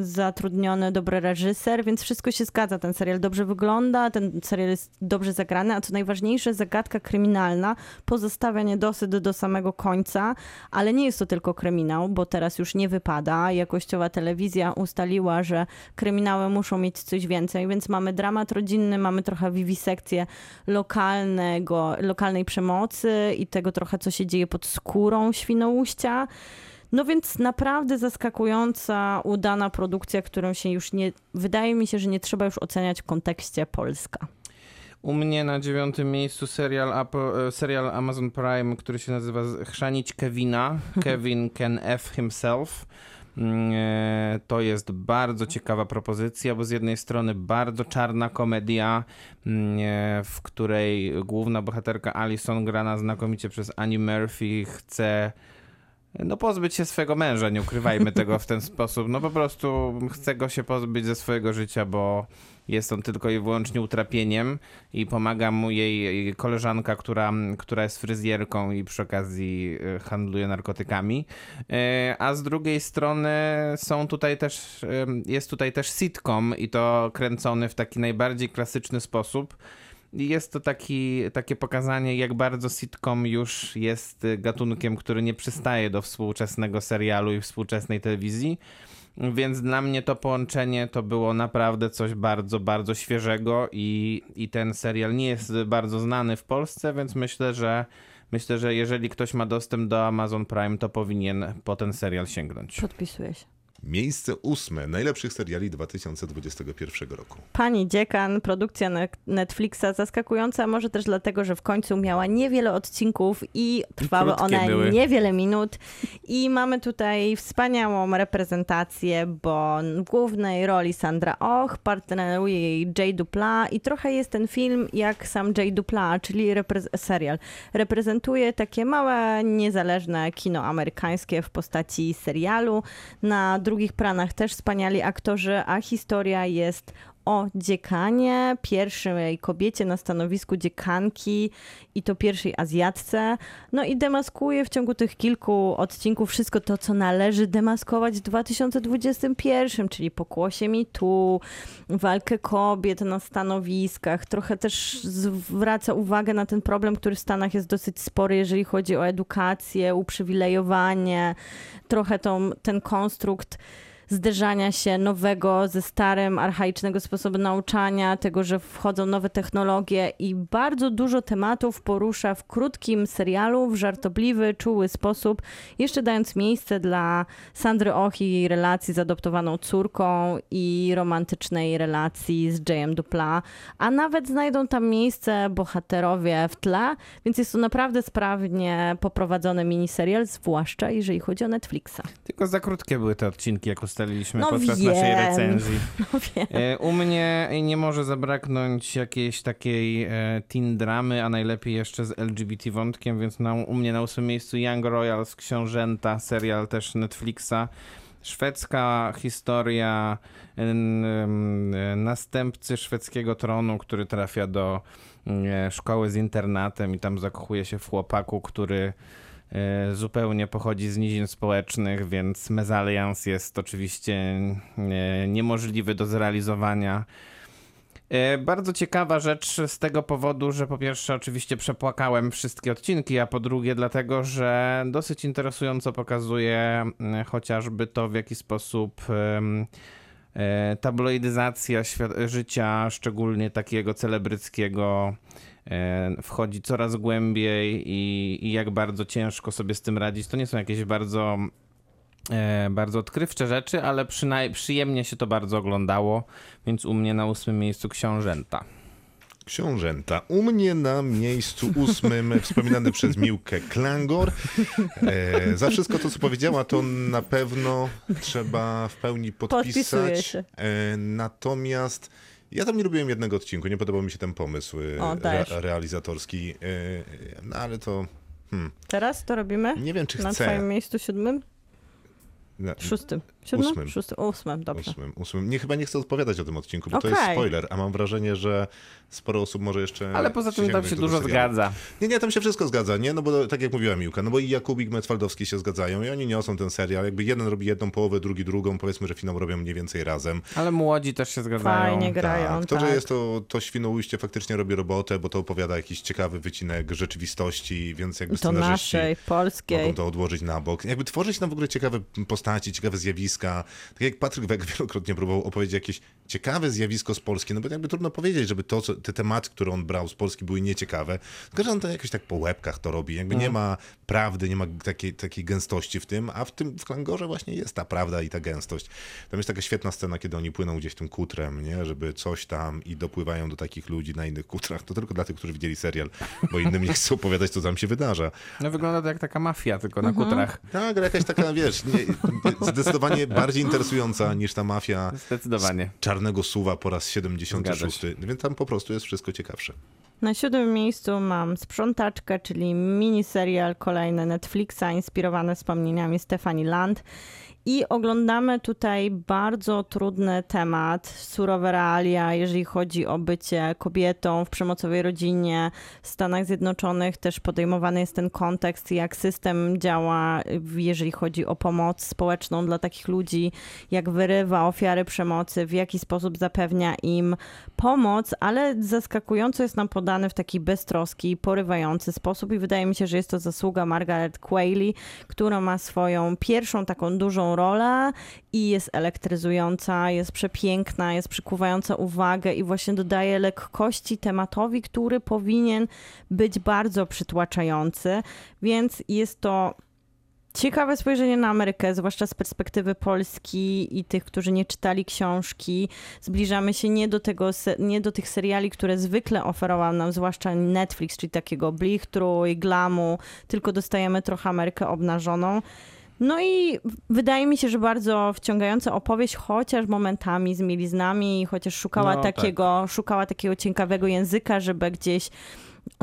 Speaker 5: zatrudniony dobry reżyser, więc wszystko się zgadza. Ten serial dobrze wygląda, ten serial jest dobrze zagrany, a co najważniejsze, zagadka kryminalna pozostawia niedosyt do samego końca, ale nie jest to tylko kryminał, bo teraz już nie wypada. Jakościowa telewizja ustaliła, że kryminały muszą mieć coś więcej, więc mamy dramat rodzinny, mamy trochę wiwisekcję lokalnego, lokalnej przemocy i tego trochę, co się dzieje pod skórą Świnoujścia. No więc naprawdę zaskakująca, udana produkcja, którą się już nie, wydaje mi się, że nie trzeba już oceniać w kontekście Polska.
Speaker 6: U mnie na dziewiątym miejscu serial, Apo, e, serial Amazon Prime, który się nazywa Chrzanić Kevina. Kevin Can F Himself. Mm, e, To jest bardzo ciekawa propozycja, bo z jednej strony bardzo czarna komedia, mm, e, w której główna bohaterka Alison, grana znakomicie przez Annie Murphy, chce no pozbyć się swojego męża, nie ukrywajmy tego w ten sposób. No po prostu chce go się pozbyć ze swojego życia, bo jest on tylko i wyłącznie utrapieniem i pomaga mu jej koleżanka, która, która jest fryzjerką i przy okazji e, handluje narkotykami. E, A z drugiej strony są tutaj też, e, jest tutaj też sitcom i to kręcony w taki najbardziej klasyczny sposób. Jest to taki, takie pokazanie, jak bardzo sitcom już jest y, gatunkiem, który nie przystaje do współczesnego serialu i współczesnej telewizji. Więc dla mnie to połączenie to było naprawdę coś bardzo, bardzo świeżego i, i ten serial nie jest bardzo znany w Polsce, więc myślę, że myślę, że jeżeli ktoś ma dostęp do Amazon Prime, to powinien po ten serial sięgnąć.
Speaker 5: Podpisuję się.
Speaker 2: Miejsce ósme najlepszych seriali 2021 roku.
Speaker 5: Pani Dziekan, produkcja ne- Netflixa, zaskakująca może też dlatego, że w końcu miała niewiele odcinków i trwały
Speaker 6: krótkie
Speaker 5: one
Speaker 6: były.
Speaker 5: niewiele minut. I mamy tutaj wspaniałą reprezentację, bo w głównej roli Sandra Och, partneruje jej Jay Dupla i trochę jest ten film jak sam Jay Dupla, czyli repre- serial. Reprezentuje takie małe, niezależne kino amerykańskie w postaci serialu. Na drugich planach też wspaniali aktorzy, a historia jest o dziekanie, pierwszej kobiecie na stanowisku dziekanki i to pierwszej Azjatce. No i demaskuje w ciągu tych kilku odcinków wszystko to, co należy demaskować w 2021, czyli pokłosie mi tu, walkę kobiet na stanowiskach. Trochę też zwraca uwagę na ten problem, który w Stanach jest dosyć spory, jeżeli chodzi o edukację, uprzywilejowanie, trochę tą, ten konstrukt zderzania się nowego ze starym, archaicznego sposobu nauczania, tego, że wchodzą nowe technologie i bardzo dużo tematów porusza w krótkim serialu, w żartobliwy, czuły sposób, jeszcze dając miejsce dla Sandry Och i jej relacji z adoptowaną córką i romantycznej relacji z Jayem Dupla, a nawet znajdą tam miejsce bohaterowie w tle, więc jest to naprawdę sprawnie poprowadzony miniserial, zwłaszcza jeżeli chodzi o Netflixa.
Speaker 6: Tylko za krótkie były te odcinki, jak ustaliliśmy
Speaker 5: No
Speaker 6: podczas
Speaker 5: wiem.
Speaker 6: naszej recenzji.
Speaker 5: No wiem.
Speaker 6: E, U mnie nie może zabraknąć jakiejś takiej e, teen dramy, a najlepiej jeszcze z LGBT wątkiem, więc na, u mnie na ósmym miejscu Young Royals, Książęta, serial też Netflixa. Szwedzka historia następcy szwedzkiego tronu, który trafia do e, szkoły z internatem i tam zakochuje się w chłopaku, który zupełnie pochodzi z nizin społecznych, więc mezalians jest oczywiście e, niemożliwy do zrealizowania. E, Bardzo ciekawa rzecz z tego powodu, że po pierwsze oczywiście przepłakałem wszystkie odcinki, a po drugie dlatego, że dosyć interesująco pokazuje mm, chociażby to, w jaki sposób e, tabloidyzacja życia, szczególnie takiego celebryckiego, e, wchodzi coraz głębiej i, i jak bardzo ciężko sobie z tym radzić. To nie są jakieś bardzo e, bardzo odkrywcze rzeczy, ale przynaj- przyjemnie się to bardzo oglądało, więc u mnie na ósmym miejscu książęta.
Speaker 2: Książęta. U mnie na miejscu ósmym wspominany przez Miłkę Klangor. E, za wszystko to, co powiedziała, to na pewno trzeba w pełni podpisać. E, natomiast ja tam nie lubiłem jednego odcinku, nie podobał mi się ten pomysł e,
Speaker 5: O, dajesz.
Speaker 2: realizatorski. E, no ale to
Speaker 5: Teraz to robimy?
Speaker 2: nie wiem, czy
Speaker 5: Na
Speaker 2: chcę.
Speaker 5: twoim miejscu siódmym?
Speaker 2: Na-
Speaker 5: Szóstym. Siódmym?
Speaker 2: Ósmym.
Speaker 5: Szóstym. Ósmym, dobrze.
Speaker 2: Ósmym, ósmym. Nie, chyba nie chcę odpowiadać o tym odcinku, bo to
Speaker 5: Okej.
Speaker 2: jest spoiler, a mam wrażenie, że sporo osób może jeszcze...
Speaker 6: Ale poza tym tam się dużo
Speaker 2: serialu.
Speaker 6: zgadza.
Speaker 2: Nie, nie, tam się wszystko zgadza, nie? No bo tak jak mówiła Miłka, no bo i Jakubik, Metwaldowski się zgadzają i oni niosą ten serial. Jakby jeden robi jedną połowę, drugi drugą, powiedzmy, że finał robią mniej więcej razem.
Speaker 6: Ale młodzi też się zgadzają.
Speaker 5: Fajnie grają,
Speaker 2: tak.
Speaker 5: tak.
Speaker 2: To, że jest to, to Świnoujście faktycznie robi robotę, bo to opowiada jakiś ciekawy wycinek rzeczywistości, więc jakby
Speaker 5: to
Speaker 2: scenarzyści
Speaker 5: naszej, polskiej.
Speaker 2: mogą to odłożyć na bok. Jakby tworzyć nam w ogóle ciekawe postaci, ciekawe zjawiska. Tak jak Patryk Wek wielokrotnie próbował opowiedzieć jakieś ciekawe zjawisko z Polski, no bo jakby trudno powiedzieć, żeby to, co, te tematy, które on brał z Polski były nieciekawe. Tylko, że on to jakoś tak po łebkach to robi. Jakby nie ma prawdy, nie ma takiej, takiej gęstości w tym, a w tym w Klangorze właśnie jest ta prawda i ta gęstość. Tam jest taka świetna scena, kiedy oni płyną gdzieś tym kutrem, nie? Żeby coś tam i dopływają do takich ludzi na innych kutrach. To tylko dla tych, którzy widzieli serial, bo innym nie chcą opowiadać, co tam się wydarza.
Speaker 6: No wygląda to jak taka mafia, tylko na
Speaker 5: Mhm.
Speaker 6: kutrach.
Speaker 2: Tak, ale jakaś taka, wiesz, nie, zdecydowanie bardziej interesująca niż ta mafia
Speaker 6: Zdecydowanie.
Speaker 2: Czarnego suwa po raz 76.
Speaker 6: Zgadza
Speaker 2: Więc tam po prostu jest wszystko ciekawsze.
Speaker 5: Na siódmym miejscu mam Sprzątaczkę, czyli miniserial kolejny Netflixa inspirowany wspomnieniami Stefani Land. I oglądamy tutaj bardzo trudny temat, surowe realia, jeżeli chodzi o bycie kobietą w przemocowej rodzinie. W Stanach Zjednoczonych też podejmowany jest ten kontekst, jak system działa, jeżeli chodzi o pomoc społeczną dla takich ludzi, jak wyrywa ofiary przemocy, w jaki sposób zapewnia im pomoc, ale zaskakująco jest nam podany w taki beztroski, porywający sposób i wydaje mi się, że jest to zasługa Margaret Qualley, która ma swoją pierwszą taką dużą rolę i jest elektryzująca, jest przepiękna, jest przykuwająca uwagę i właśnie dodaje lekkości tematowi, który powinien być bardzo przytłaczający, więc jest to Ciekawe spojrzenie na Amerykę, zwłaszcza z perspektywy Polski i tych, którzy nie czytali książki. Zbliżamy się nie do, tego, nie do tych seriali, które zwykle oferował nam, zwłaszcza Netflix, czyli takiego blichtru i glamu, tylko dostajemy trochę Amerykę obnażoną. No i wydaje mi się, że bardzo wciągająca opowieść, chociaż momentami z mieliznami, chociaż szukała
Speaker 6: No, tak.
Speaker 5: takiego, szukała takiego ciekawego języka, żeby gdzieś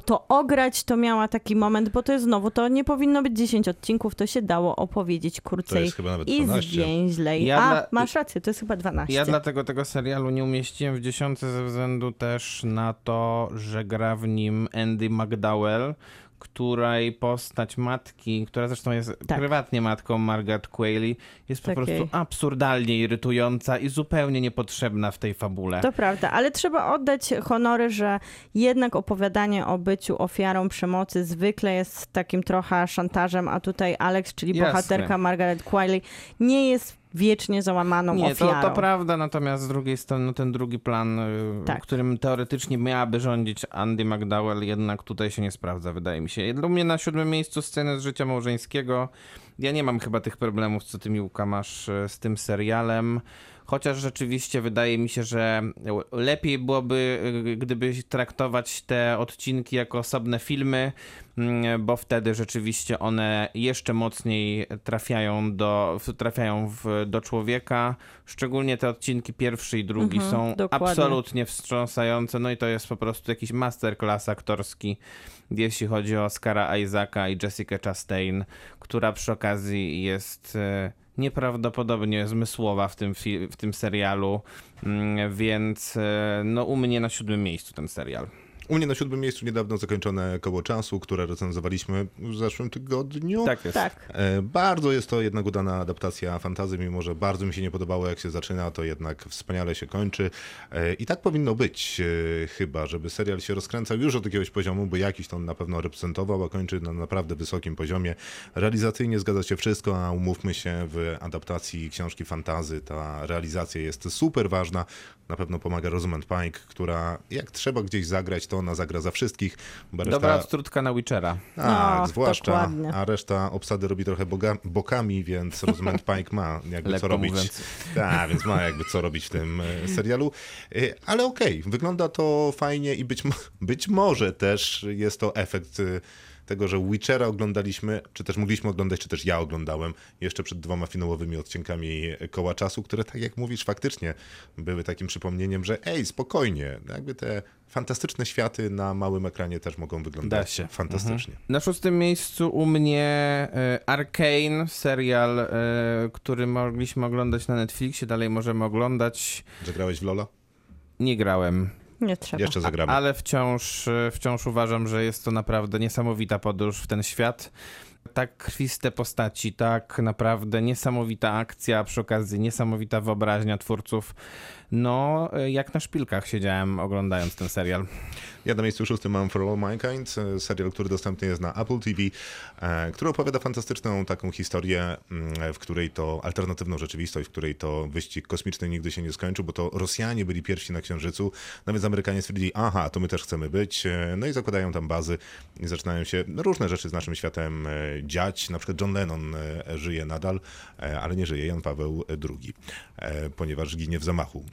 Speaker 5: to ograć, to miała taki moment, bo to jest znowu, to nie powinno być 10 odcinków, to się dało opowiedzieć
Speaker 2: To
Speaker 5: krócej
Speaker 2: jest chyba nawet
Speaker 5: i
Speaker 2: 12.
Speaker 5: zwięźlej.
Speaker 6: Ja
Speaker 5: A,
Speaker 6: dla-
Speaker 5: masz rację, to jest chyba 12.
Speaker 6: Ja dlatego tego serialu nie umieściłem w dziesiątce ze względu też na to, że gra w nim Andy McDowell, której postać matki, która zresztą jest
Speaker 5: Tak.
Speaker 6: prywatnie matką Margaret Qualley, jest po
Speaker 5: Takiej.
Speaker 6: prostu absurdalnie irytująca i zupełnie niepotrzebna w tej fabule.
Speaker 5: To prawda, ale trzeba oddać honory, że jednak opowiadanie o byciu ofiarą przemocy zwykle jest takim trochę szantażem, a tutaj Alex, czyli
Speaker 6: Jasne.
Speaker 5: bohaterka Margaret Qualley, nie jest wiecznie załamaną
Speaker 6: Nie, to,
Speaker 5: ofiarą.
Speaker 6: to prawda, natomiast z drugiej strony no, ten drugi plan, y,
Speaker 5: Tak.
Speaker 6: którym teoretycznie miałaby rządzić Andy McDowell, jednak tutaj się nie sprawdza, wydaje mi się. Dla mnie na siódmym miejscu sceny z życia małżeńskiego. Ja nie mam chyba tych problemów, co ty Miłka masz y, z tym serialem. Chociaż rzeczywiście wydaje mi się, że lepiej byłoby, y, gdyby traktować te odcinki jako osobne filmy, mm, bo wtedy rzeczywiście one jeszcze mocniej trafiają do, trafiają w, do człowieka. Szczególnie te odcinki pierwszy i drugi
Speaker 5: Mhm,
Speaker 6: są
Speaker 5: dokładnie.
Speaker 6: absolutnie wstrząsające. No i to jest po prostu jakiś masterclass aktorski, jeśli chodzi o Oscara Isaaca i Jessica Chastain, która przy okazji jest e, nieprawdopodobnie zmysłowa w tym, w tym serialu, Mm, więc e, no u mnie na siódmym miejscu ten serial.
Speaker 2: U mnie na siódmym miejscu niedawno zakończone koło czasu, które recenzowaliśmy w zeszłym tygodniu.
Speaker 6: Tak jest.
Speaker 5: Tak.
Speaker 2: E, Bardzo jest to jednak udana adaptacja fantazy, mimo że bardzo mi się nie podobało jak się zaczyna, to jednak wspaniale się kończy. E, I tak powinno być e, chyba, żeby serial się rozkręcał już od jakiegoś poziomu, bo jakiś to on na pewno reprezentował, a kończy na naprawdę wysokim poziomie. Realizacyjnie zgadza się wszystko, a umówmy się, w adaptacji książki fantazy ta realizacja jest super ważna. Na pewno pomaga Rosamund Pike, która jak trzeba gdzieś zagrać, to ona zagra za wszystkich. Bo reszta...
Speaker 6: Dobra odtrutka na Witchera.
Speaker 2: Tak,
Speaker 5: No,
Speaker 2: zwłaszcza,
Speaker 5: dokładnie.
Speaker 2: a reszta obsady robi trochę boga, bokami, więc Rosamund Pike ma jakby
Speaker 6: Lekko
Speaker 2: co robić.
Speaker 6: mówiąc.
Speaker 2: Tak, więc ma jakby co robić w tym e, serialu. E, Ale okej, wygląda to fajnie i być, być może też jest to efekt e, tego, że Witchera oglądaliśmy, czy też mogliśmy oglądać, czy też ja oglądałem jeszcze przed dwoma finałowymi odcinkami Koła Czasu, które tak jak mówisz, faktycznie były takim przypomnieniem, że ej, spokojnie, jakby te fantastyczne światy na małym ekranie też mogą
Speaker 6: Da
Speaker 2: wyglądać
Speaker 6: się.
Speaker 2: fantastycznie.
Speaker 6: Na szóstym miejscu u mnie e, Arcane, serial, e, który mogliśmy oglądać na Netflixie, dalej możemy oglądać.
Speaker 2: Że grałeś w Lola?
Speaker 6: Nie grałem,
Speaker 5: Nie trzeba.
Speaker 2: Jeszcze zagramy.
Speaker 6: ale wciąż, wciąż uważam, że jest to naprawdę niesamowita podróż w ten świat. Tak krwiste postaci, tak naprawdę niesamowita akcja, a przy okazji niesamowita wyobraźnia twórców. No, jak na szpilkach siedziałem oglądając ten serial.
Speaker 2: Ja na miejscu szóstym mam For All Mankind, e, serial, który dostępny jest na Apple TV, e, który opowiada fantastyczną taką historię, mm, w której to alternatywną rzeczywistość, w której to wyścig kosmiczny nigdy się nie skończył, bo to Rosjanie byli pierwsi na Księżycu, no więc Amerykanie stwierdzili, aha, to my też chcemy być, e, no i zakładają tam bazy i zaczynają się różne rzeczy z naszym światem dziać, na przykład John Lennon żyje nadal, ale nie żyje. Jan Paweł II, ponieważ ginie w zamachu.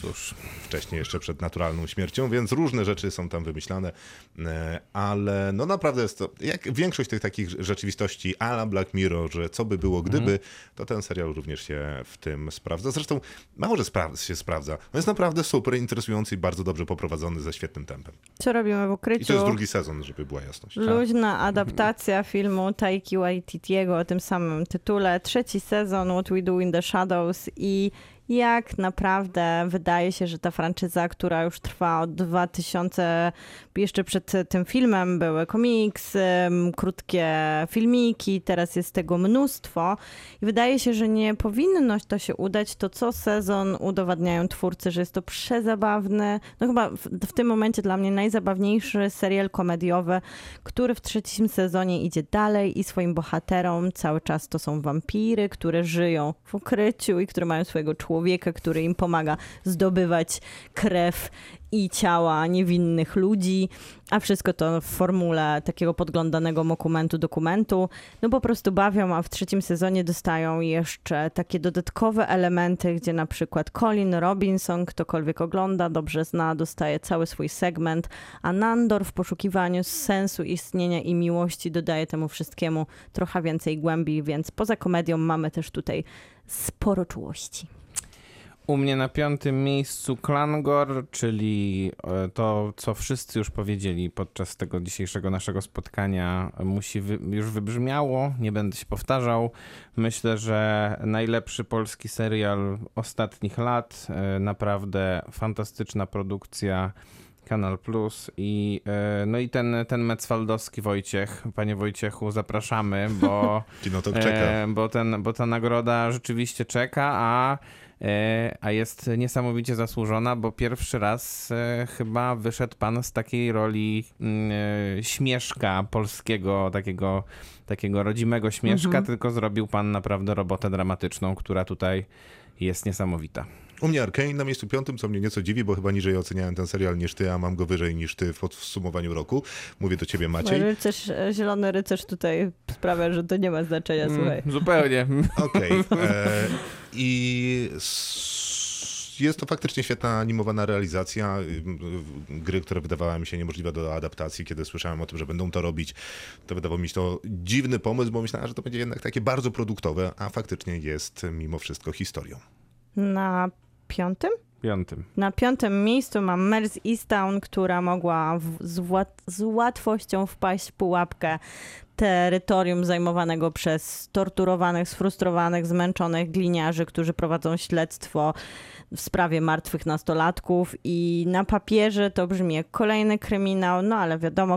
Speaker 2: Cóż, wcześniej jeszcze przed naturalną śmiercią, więc różne rzeczy są tam wymyślane, e, ale no naprawdę jest to, jak większość tych takich rzeczywistości a la Black Mirror, że co by było gdyby, to ten serial również się w tym sprawdza. Zresztą mało, że spra- się sprawdza. On jest naprawdę super interesujący i bardzo dobrze poprowadzony ze świetnym tempem.
Speaker 5: Co robimy w
Speaker 2: I to
Speaker 5: ukryciu?
Speaker 2: jest drugi sezon, żeby była jasność.
Speaker 5: Luźna adaptacja filmu Taiki Waititiego o tym samym tytule. Trzeci sezon What We Do in the Shadows i jak naprawdę wydaje się, że ta franczyza, która już trwa od 2000, jeszcze przed tym filmem były komiksy, krótkie filmiki, teraz jest tego mnóstwo. I wydaje się, że nie powinno to się udać, to co sezon udowadniają twórcy, że jest to przezabawny, no chyba w, w tym momencie dla mnie najzabawniejszy serial komediowy, który w trzecim sezonie idzie dalej i swoim bohaterom cały czas to są wampiry, które żyją w ukryciu i które mają swojego człowieka, który im pomaga zdobywać krew i ciała niewinnych ludzi, a wszystko to w formule takiego podglądanego dokumentu dokumentu. No po prostu bawią, a w trzecim sezonie dostają jeszcze takie dodatkowe elementy, gdzie na przykład Colin Robinson, ktokolwiek ogląda, dobrze zna, dostaje cały swój segment, a Nandor w poszukiwaniu sensu istnienia i miłości dodaje temu wszystkiemu trochę więcej głębi, więc poza komedią mamy też tutaj sporo czułości.
Speaker 6: U mnie na piątym miejscu Klangor, czyli e, to, co wszyscy już powiedzieli podczas tego dzisiejszego naszego spotkania, musi wy, już wybrzmiało, nie będę się powtarzał. Myślę, że najlepszy polski serial ostatnich lat, e, naprawdę fantastyczna produkcja. Kanal Plus i e, no i ten, ten Mecwaldowski Wojciech. Panie Wojciechu, zapraszamy, bo,
Speaker 2: Kinotok czeka.
Speaker 6: bo, ten, bo ta nagroda rzeczywiście czeka, a, a jest niesamowicie zasłużona, bo pierwszy raz e, chyba wyszedł pan z takiej roli mm, e, śmieszka polskiego, takiego, takiego rodzimego śmieszka, tylko zrobił pan naprawdę robotę dramatyczną, która tutaj jest niesamowita.
Speaker 2: U mnie Arkane na miejscu piątym, co mnie nieco dziwi, bo chyba niżej oceniałem ten serial niż ty, a mam go wyżej niż ty w podsumowaniu roku. Mówię do ciebie, Maciej.
Speaker 5: Rycerz, e, zielony rycerz tutaj sprawia, że to nie ma znaczenia, słuchaj.
Speaker 6: Mm, zupełnie.
Speaker 2: Okej. E, I jest to faktycznie świetna animowana realizacja y, gry, która wydawała mi się niemożliwa do adaptacji. Kiedy słyszałem o tym, że będą to robić, to wydawał mi się to dziwny pomysł, bo myślałem, że to będzie jednak takie bardzo produktowe, a faktycznie jest mimo wszystko historią.
Speaker 5: Na piątym?
Speaker 6: Piątym.
Speaker 5: Na piątym miejscu mam Mers Easttown, która mogła w, z, łat, z łatwością wpaść w pułapkę terytorium zajmowanego przez torturowanych, sfrustrowanych, zmęczonych gliniarzy, którzy prowadzą śledztwo w sprawie martwych nastolatków. I na papierze to brzmi jak kolejny kryminał, no ale wiadomo,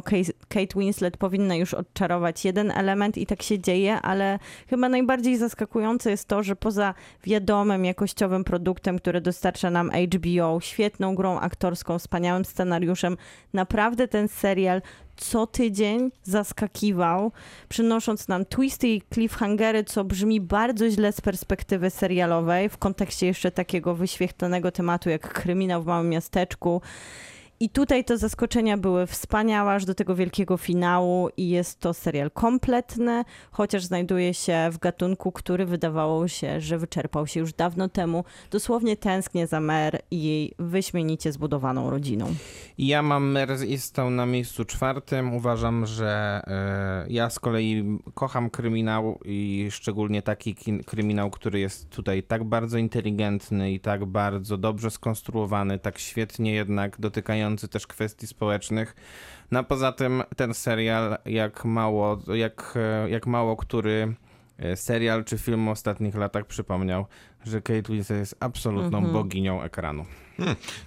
Speaker 5: Kate- Winslet powinna już odczarować jeden element i tak się dzieje, ale chyba najbardziej zaskakujące jest to, że poza wiadomym, jakościowym produktem, który dostarcza nam HBO, świetną grą aktorską, wspaniałym scenariuszem, naprawdę ten serial co tydzień zaskakiwał, przynosząc nam twisty i cliffhangery, co brzmi bardzo źle z perspektywy serialowej, w kontekście jeszcze takiego wyświechtanego tematu jak kryminał w małym miasteczku. I tutaj te zaskoczenia były wspaniałe aż do tego wielkiego finału i jest to serial kompletny, chociaż znajduje się w gatunku, który wydawało się, że wyczerpał się już dawno temu. Dosłownie tęsknię za Mer i jej wyśmienicie zbudowaną rodziną.
Speaker 6: Ja mam Mers Easttown na miejscu czwartym. Uważam, że e, ja z kolei kocham kryminał i szczególnie taki kryminał, który jest tutaj tak bardzo inteligentny i tak bardzo dobrze skonstruowany, tak świetnie jednak dotykający też kwestii społecznych. No a poza tym ten serial, jak mało, jak, e, jak mało który e, serial czy film w ostatnich latach przypomniał, że Kate Winslet jest absolutną boginią ekranu.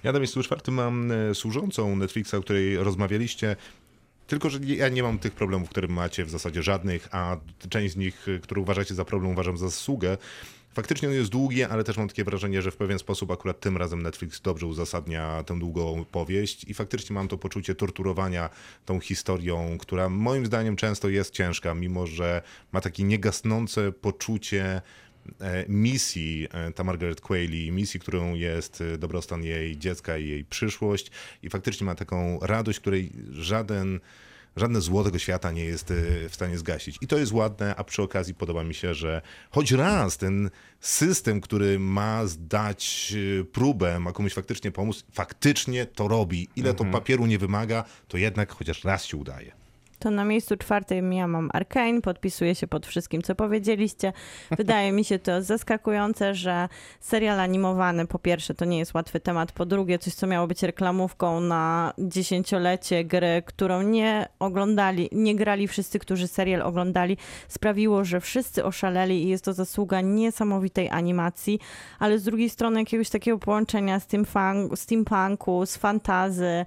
Speaker 2: Ja na miejscu czwartym mam e, służącą Netflixa, o której rozmawialiście. Tylko, że ja nie mam tych problemów, które macie w zasadzie żadnych, a część z nich, y, które uważacie za problem, uważam za zasługę. Faktycznie on jest długi, ale też mam takie wrażenie, że w pewien sposób akurat tym razem Netflix dobrze uzasadnia tę długą powieść i faktycznie mam to poczucie torturowania tą historią, która moim zdaniem często jest ciężka, mimo że ma takie niegasnące poczucie e, misji e, ta Margaret Qualley, misji, którą jest e, dobrostan jej dziecka i jej przyszłość i faktycznie ma taką radość, której żaden Żadne zło tego świata nie jest e, w stanie zgasić. I to jest ładne, a przy okazji podoba mi się, że choć raz ten system, który ma zdać e, próbę, ma komuś faktycznie pomóc, faktycznie to robi. Ile to papieru nie wymaga, to jednak chociaż raz się udaje.
Speaker 5: To na miejscu czwartym ja mam Arkane, podpisuję się pod wszystkim, co powiedzieliście. Wydaje mi się to zaskakujące, że serial animowany, po pierwsze, to nie jest łatwy temat, po drugie, coś, co miało być reklamówką na dziesięciolecie gry, którą nie oglądali, nie grali wszyscy, którzy serial oglądali, sprawiło, że wszyscy oszaleli i jest to zasługa niesamowitej animacji, ale z drugiej strony jakiegoś takiego połączenia steampunk, steampunku, z fantazy,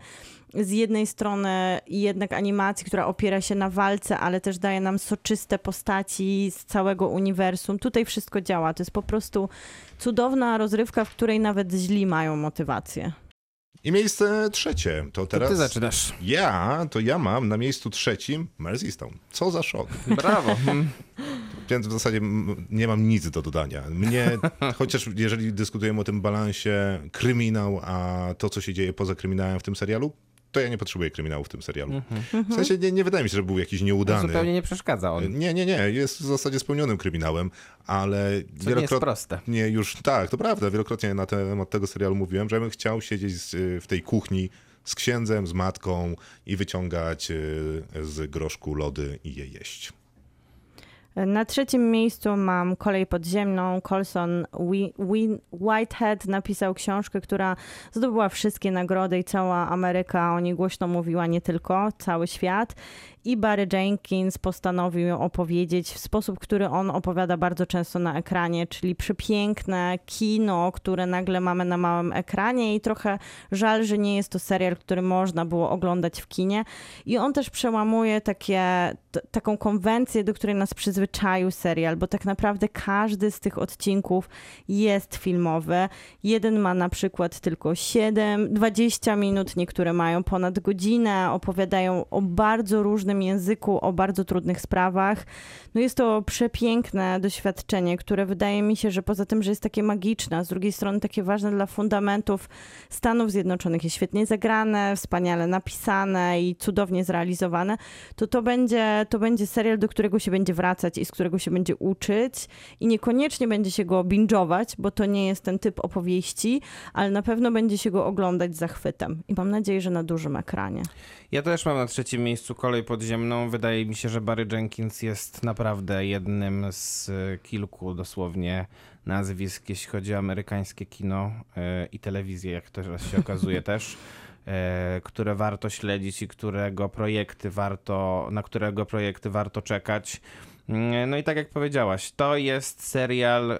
Speaker 5: z jednej strony jednak animacji, która opiera się na walce, ale też daje nam soczyste postaci z całego uniwersum. Tutaj wszystko działa. To jest po prostu cudowna rozrywka, w której nawet źli mają motywację.
Speaker 2: I miejsce trzecie, to
Speaker 6: To
Speaker 2: teraz...
Speaker 6: ty zaczynasz.
Speaker 2: Ja, to ja mam na miejscu trzecim Merseystone. Co za szok.
Speaker 6: Brawo. Mm.
Speaker 2: Więc w zasadzie nie mam nic do dodania. Mnie, chociaż jeżeli dyskutujemy o tym balansie kryminał, a to, co się dzieje poza kryminałem w tym serialu, to ja nie potrzebuję kryminału w tym serialu. W sensie nie, nie wydaje mi się, że był jakiś nieudany.
Speaker 6: Zupełnie nie przeszkadza on.
Speaker 2: Nie, nie, nie. Jest w zasadzie spełnionym kryminałem, ale
Speaker 6: Co nie jest proste.
Speaker 2: nie już tak, to prawda. Wielokrotnie na temat tego serialu mówiłem, że bym chciał siedzieć z, w tej kuchni z księdzem, z matką i wyciągać y, z groszku lody i je jeść.
Speaker 5: Na trzecim miejscu mam Kolej Podziemną. Colson Whitehead napisał książkę, która zdobyła wszystkie nagrody i cała Ameryka o niej głośno mówiła, nie tylko, cały świat. I Barry Jenkins postanowił ją opowiedzieć w sposób, który on opowiada bardzo często na ekranie, czyli przepiękne kino, które nagle mamy na małym ekranie i trochę żal, że nie jest to serial, który można było oglądać w kinie. I on też przełamuje takie, taką konwencję, do której nas przyzwyczaił serial, bo tak naprawdę każdy z tych odcinków jest filmowy. Jeden ma na przykład tylko 7, 20 minut, niektóre mają ponad godzinę, opowiadają o bardzo różnym języku, o bardzo trudnych sprawach. No jest to przepiękne doświadczenie, które wydaje mi się, że poza tym, że jest takie magiczne, a z drugiej strony takie ważne dla fundamentów Stanów Zjednoczonych, jest świetnie zagrane, wspaniale napisane i cudownie zrealizowane, to to będzie, to będzie serial, do którego się będzie wracać i z którego się będzie uczyć i niekoniecznie będzie się go binge'ować, bo to nie jest ten typ opowieści, ale na pewno będzie się go oglądać z zachwytem i mam nadzieję, że na dużym ekranie.
Speaker 6: Ja też mam na trzecim miejscu kolej podziemną. Wydaje mi się, że Barry Jenkins jest naprawdę jednym z e, kilku dosłownie nazwisk, jeśli chodzi o amerykańskie kino e, i telewizję, jak teraz się okazuje też, e, które warto śledzić i którego projekty warto, na którego projekty warto czekać. Mm, No i tak jak powiedziałaś, to jest serial e,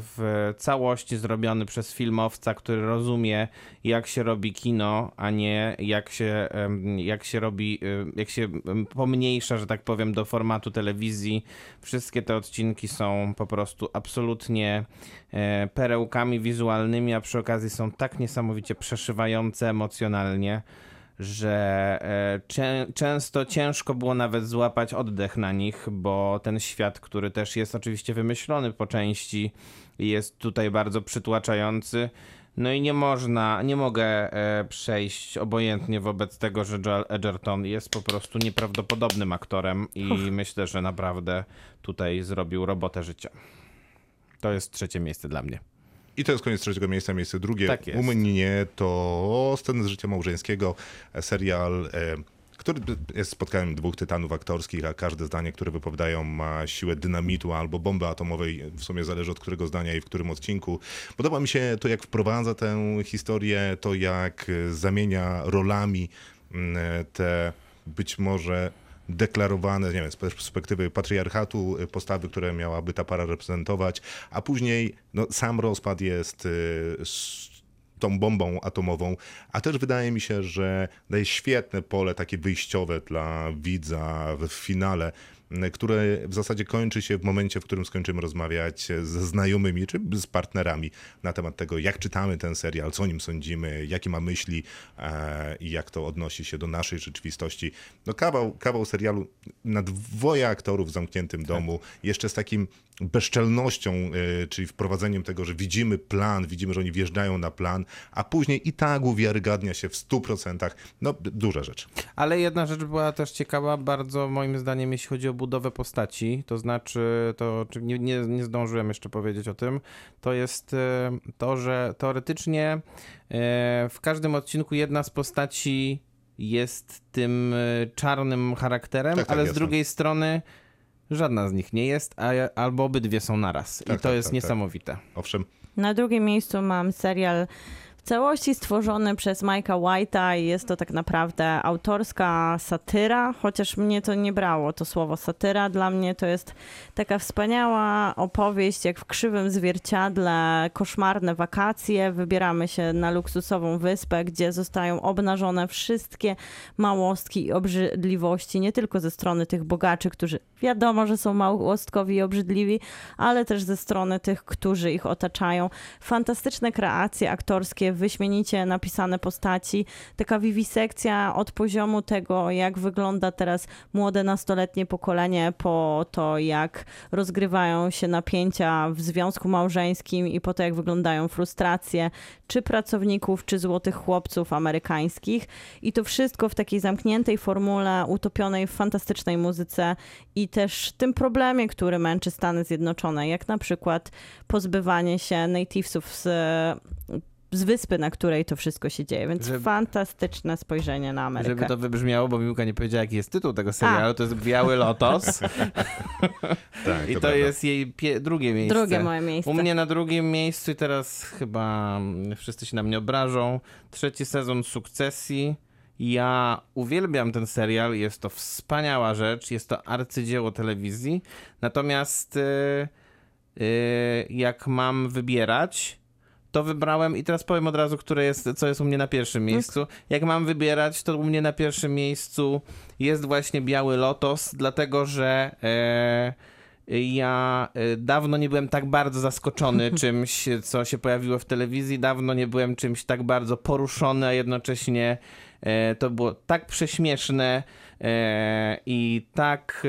Speaker 6: w całości zrobiony przez filmowca, który rozumie, jak się robi kino, a nie jak się, jak się robi, e, jak się pomniejsza, że tak powiem, do formatu telewizji. Wszystkie te odcinki są po prostu absolutnie e, perełkami wizualnymi, a przy okazji są tak niesamowicie przeszywające emocjonalnie że e, czę, często ciężko było nawet złapać oddech na nich, bo ten świat, który też jest oczywiście wymyślony po części, jest tutaj bardzo przytłaczający. No i nie można, nie mogę e, przejść obojętnie wobec tego, że Joel Edgerton jest po prostu nieprawdopodobnym aktorem i myślę, że naprawdę tutaj zrobił robotę życia. To jest trzecie miejsce dla mnie.
Speaker 2: I to jest koniec trzeciego miejsca, miejsce drugie.
Speaker 6: Tak jest.
Speaker 2: U mnie to sceny z życia małżeńskiego, e, serial, e, który jest spotkaniem dwóch tytanów aktorskich, a każde zdanie, które wypowiadają ma siłę dynamitu albo bomby atomowej, w sumie zależy od którego zdania i w którym odcinku. Podoba mi się to, jak wprowadza tę historię, to jak e, zamienia rolami mm, e, te być może deklarowane, nie wiem, z perspektywy patriarchatu, y, postawy, które miałaby ta para reprezentować, a później no, sam rozpad jest y, tą bombą atomową, a też wydaje mi się, że daje świetne pole takie wyjściowe dla widza w finale, które w zasadzie kończy się w momencie, w którym skończymy rozmawiać ze znajomymi czy z partnerami na temat tego, jak czytamy ten serial, co o nim sądzimy, jakie ma myśli e, i jak to odnosi się do naszej rzeczywistości. No kawał, kawał serialu na dwoje aktorów w zamkniętym domu, jeszcze z takim bezczelnością, e, czyli wprowadzeniem tego, że widzimy plan, widzimy, że oni wjeżdżają na plan, a później i tak uwiarygadnia się w 100%. No, duża rzecz.
Speaker 6: Ale jedna rzecz była też ciekawa bardzo moim zdaniem, jeśli chodzi o budowę postaci, to znaczy, to nie, nie, nie zdążyłem jeszcze powiedzieć o tym, to jest e, to, że teoretycznie e, w każdym odcinku jedna z postaci jest tym czarnym charakterem,
Speaker 2: Tak, tak,
Speaker 6: ale z
Speaker 2: jasne.
Speaker 6: drugiej strony żadna z nich nie jest, a, albo obydwie są naraz. I
Speaker 2: Tak,
Speaker 6: to
Speaker 2: tak,
Speaker 6: jest
Speaker 2: tak, tak.
Speaker 6: niesamowite.
Speaker 2: Owszem,
Speaker 5: Na drugim miejscu mam serial w całości stworzony przez Mike'a White'a i jest to tak naprawdę autorska satyra, chociaż mnie to nie brało, to słowo satyra. Dla mnie to jest taka wspaniała opowieść, jak w krzywym zwierciadle, koszmarne wakacje. Wybieramy się na luksusową wyspę, gdzie zostają obnażone wszystkie małostki i obrzydliwości, nie tylko ze strony tych bogaczy, którzy wiadomo, że są małostkowi i obrzydliwi, ale też ze strony tych, którzy ich otaczają. Fantastyczne kreacje aktorskie, wyśmienicie napisane postaci, taka wiwisekcja od poziomu tego, jak wygląda teraz młode nastoletnie pokolenie po to, jak rozgrywają się napięcia w związku małżeńskim i po to, jak wyglądają frustracje czy pracowników, czy złotych chłopców amerykańskich. I to wszystko w takiej zamkniętej formule, utopionej w fantastycznej muzyce i też tym problemie, który męczy Stany Zjednoczone, jak na przykład pozbywanie się nativesów z z wyspy, na której to wszystko się dzieje, więc
Speaker 6: Żeby-
Speaker 5: fantastyczne spojrzenie na Amerykę.
Speaker 6: Żeby to wybrzmiało, bo Miłka nie powiedziała, jaki jest tytuł tego serialu, to jest Biały Lotos
Speaker 2: Tak,
Speaker 6: i to,
Speaker 2: prawda.
Speaker 6: jest jej pie- drugie miejsce.
Speaker 5: Drugie moje miejsce.
Speaker 6: U mnie na drugim miejscu i teraz chyba wszyscy się na mnie obrażą. Trzeci sezon Sukcesji. Ja uwielbiam ten serial, jest to wspaniała rzecz, jest to arcydzieło telewizji. Natomiast y, y, jak mam wybierać, to wybrałem i teraz powiem od razu, które jest, co jest u mnie na pierwszym miejscu. Jak mam wybierać, to u mnie na pierwszym miejscu jest właśnie Biały Lotos, dlatego że e, ja e, dawno nie byłem tak bardzo zaskoczony czymś, co się pojawiło w telewizji, dawno nie byłem czymś tak bardzo poruszony, a jednocześnie e, to było tak prześmieszne i tak,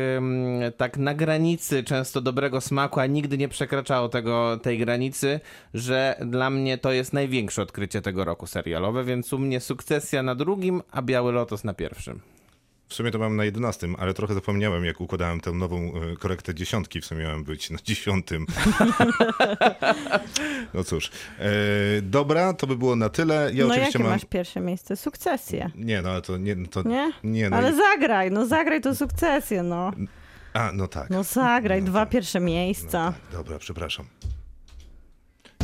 Speaker 6: tak na granicy często dobrego smaku, a nigdy nie przekraczało tego, tej granicy, że dla mnie to jest największe odkrycie tego roku serialowe, więc u mnie sukcesja na drugim, a Biały Lotos na pierwszym.
Speaker 2: W sumie to mam na 11, ale trochę zapomniałem, jak układałem tę nową e, korektę dziesiątki. W sumie miałem być na dziesiątym. no cóż. E, dobra, to by było na tyle. Ja
Speaker 5: no
Speaker 2: oczywiście
Speaker 5: jakie
Speaker 2: mam.
Speaker 5: masz pierwsze miejsce? Sukcesję.
Speaker 2: Nie, no ale to nie. To...
Speaker 5: Nie?
Speaker 2: Nie, no.
Speaker 5: Ale
Speaker 2: i-
Speaker 5: zagraj, no zagraj to sukcesję, no.
Speaker 2: A, no tak.
Speaker 5: No zagraj,
Speaker 2: No
Speaker 5: dwa
Speaker 2: tak.
Speaker 5: pierwsze miejsca.
Speaker 2: Dobra, przepraszam.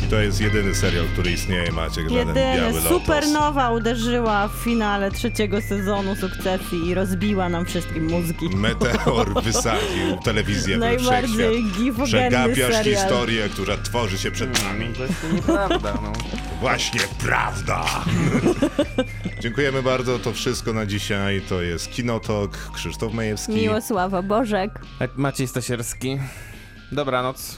Speaker 2: To jest jedyny serial, który istnieje, Maciek, żaden
Speaker 5: Jedyny,
Speaker 2: Biały Lotos.
Speaker 5: Supernowa uderzyła w finale trzeciego sezonu sukcesji i rozbiła nam wszystkim mózgi.
Speaker 2: Meteor wysadził telewizję we wszechświat.
Speaker 5: Najbardziej gifogenny
Speaker 2: Przegapiasz
Speaker 5: serial.
Speaker 2: historię, która tworzy się przed nami.
Speaker 6: To jest nieprawda, no.
Speaker 2: Właśnie prawda! Dziękujemy bardzo, to wszystko na dzisiaj. To jest Kinotok, Krzysztof Majewski.
Speaker 5: Miłosława Bożek.
Speaker 6: Maciej Stasierski. Dobranoc.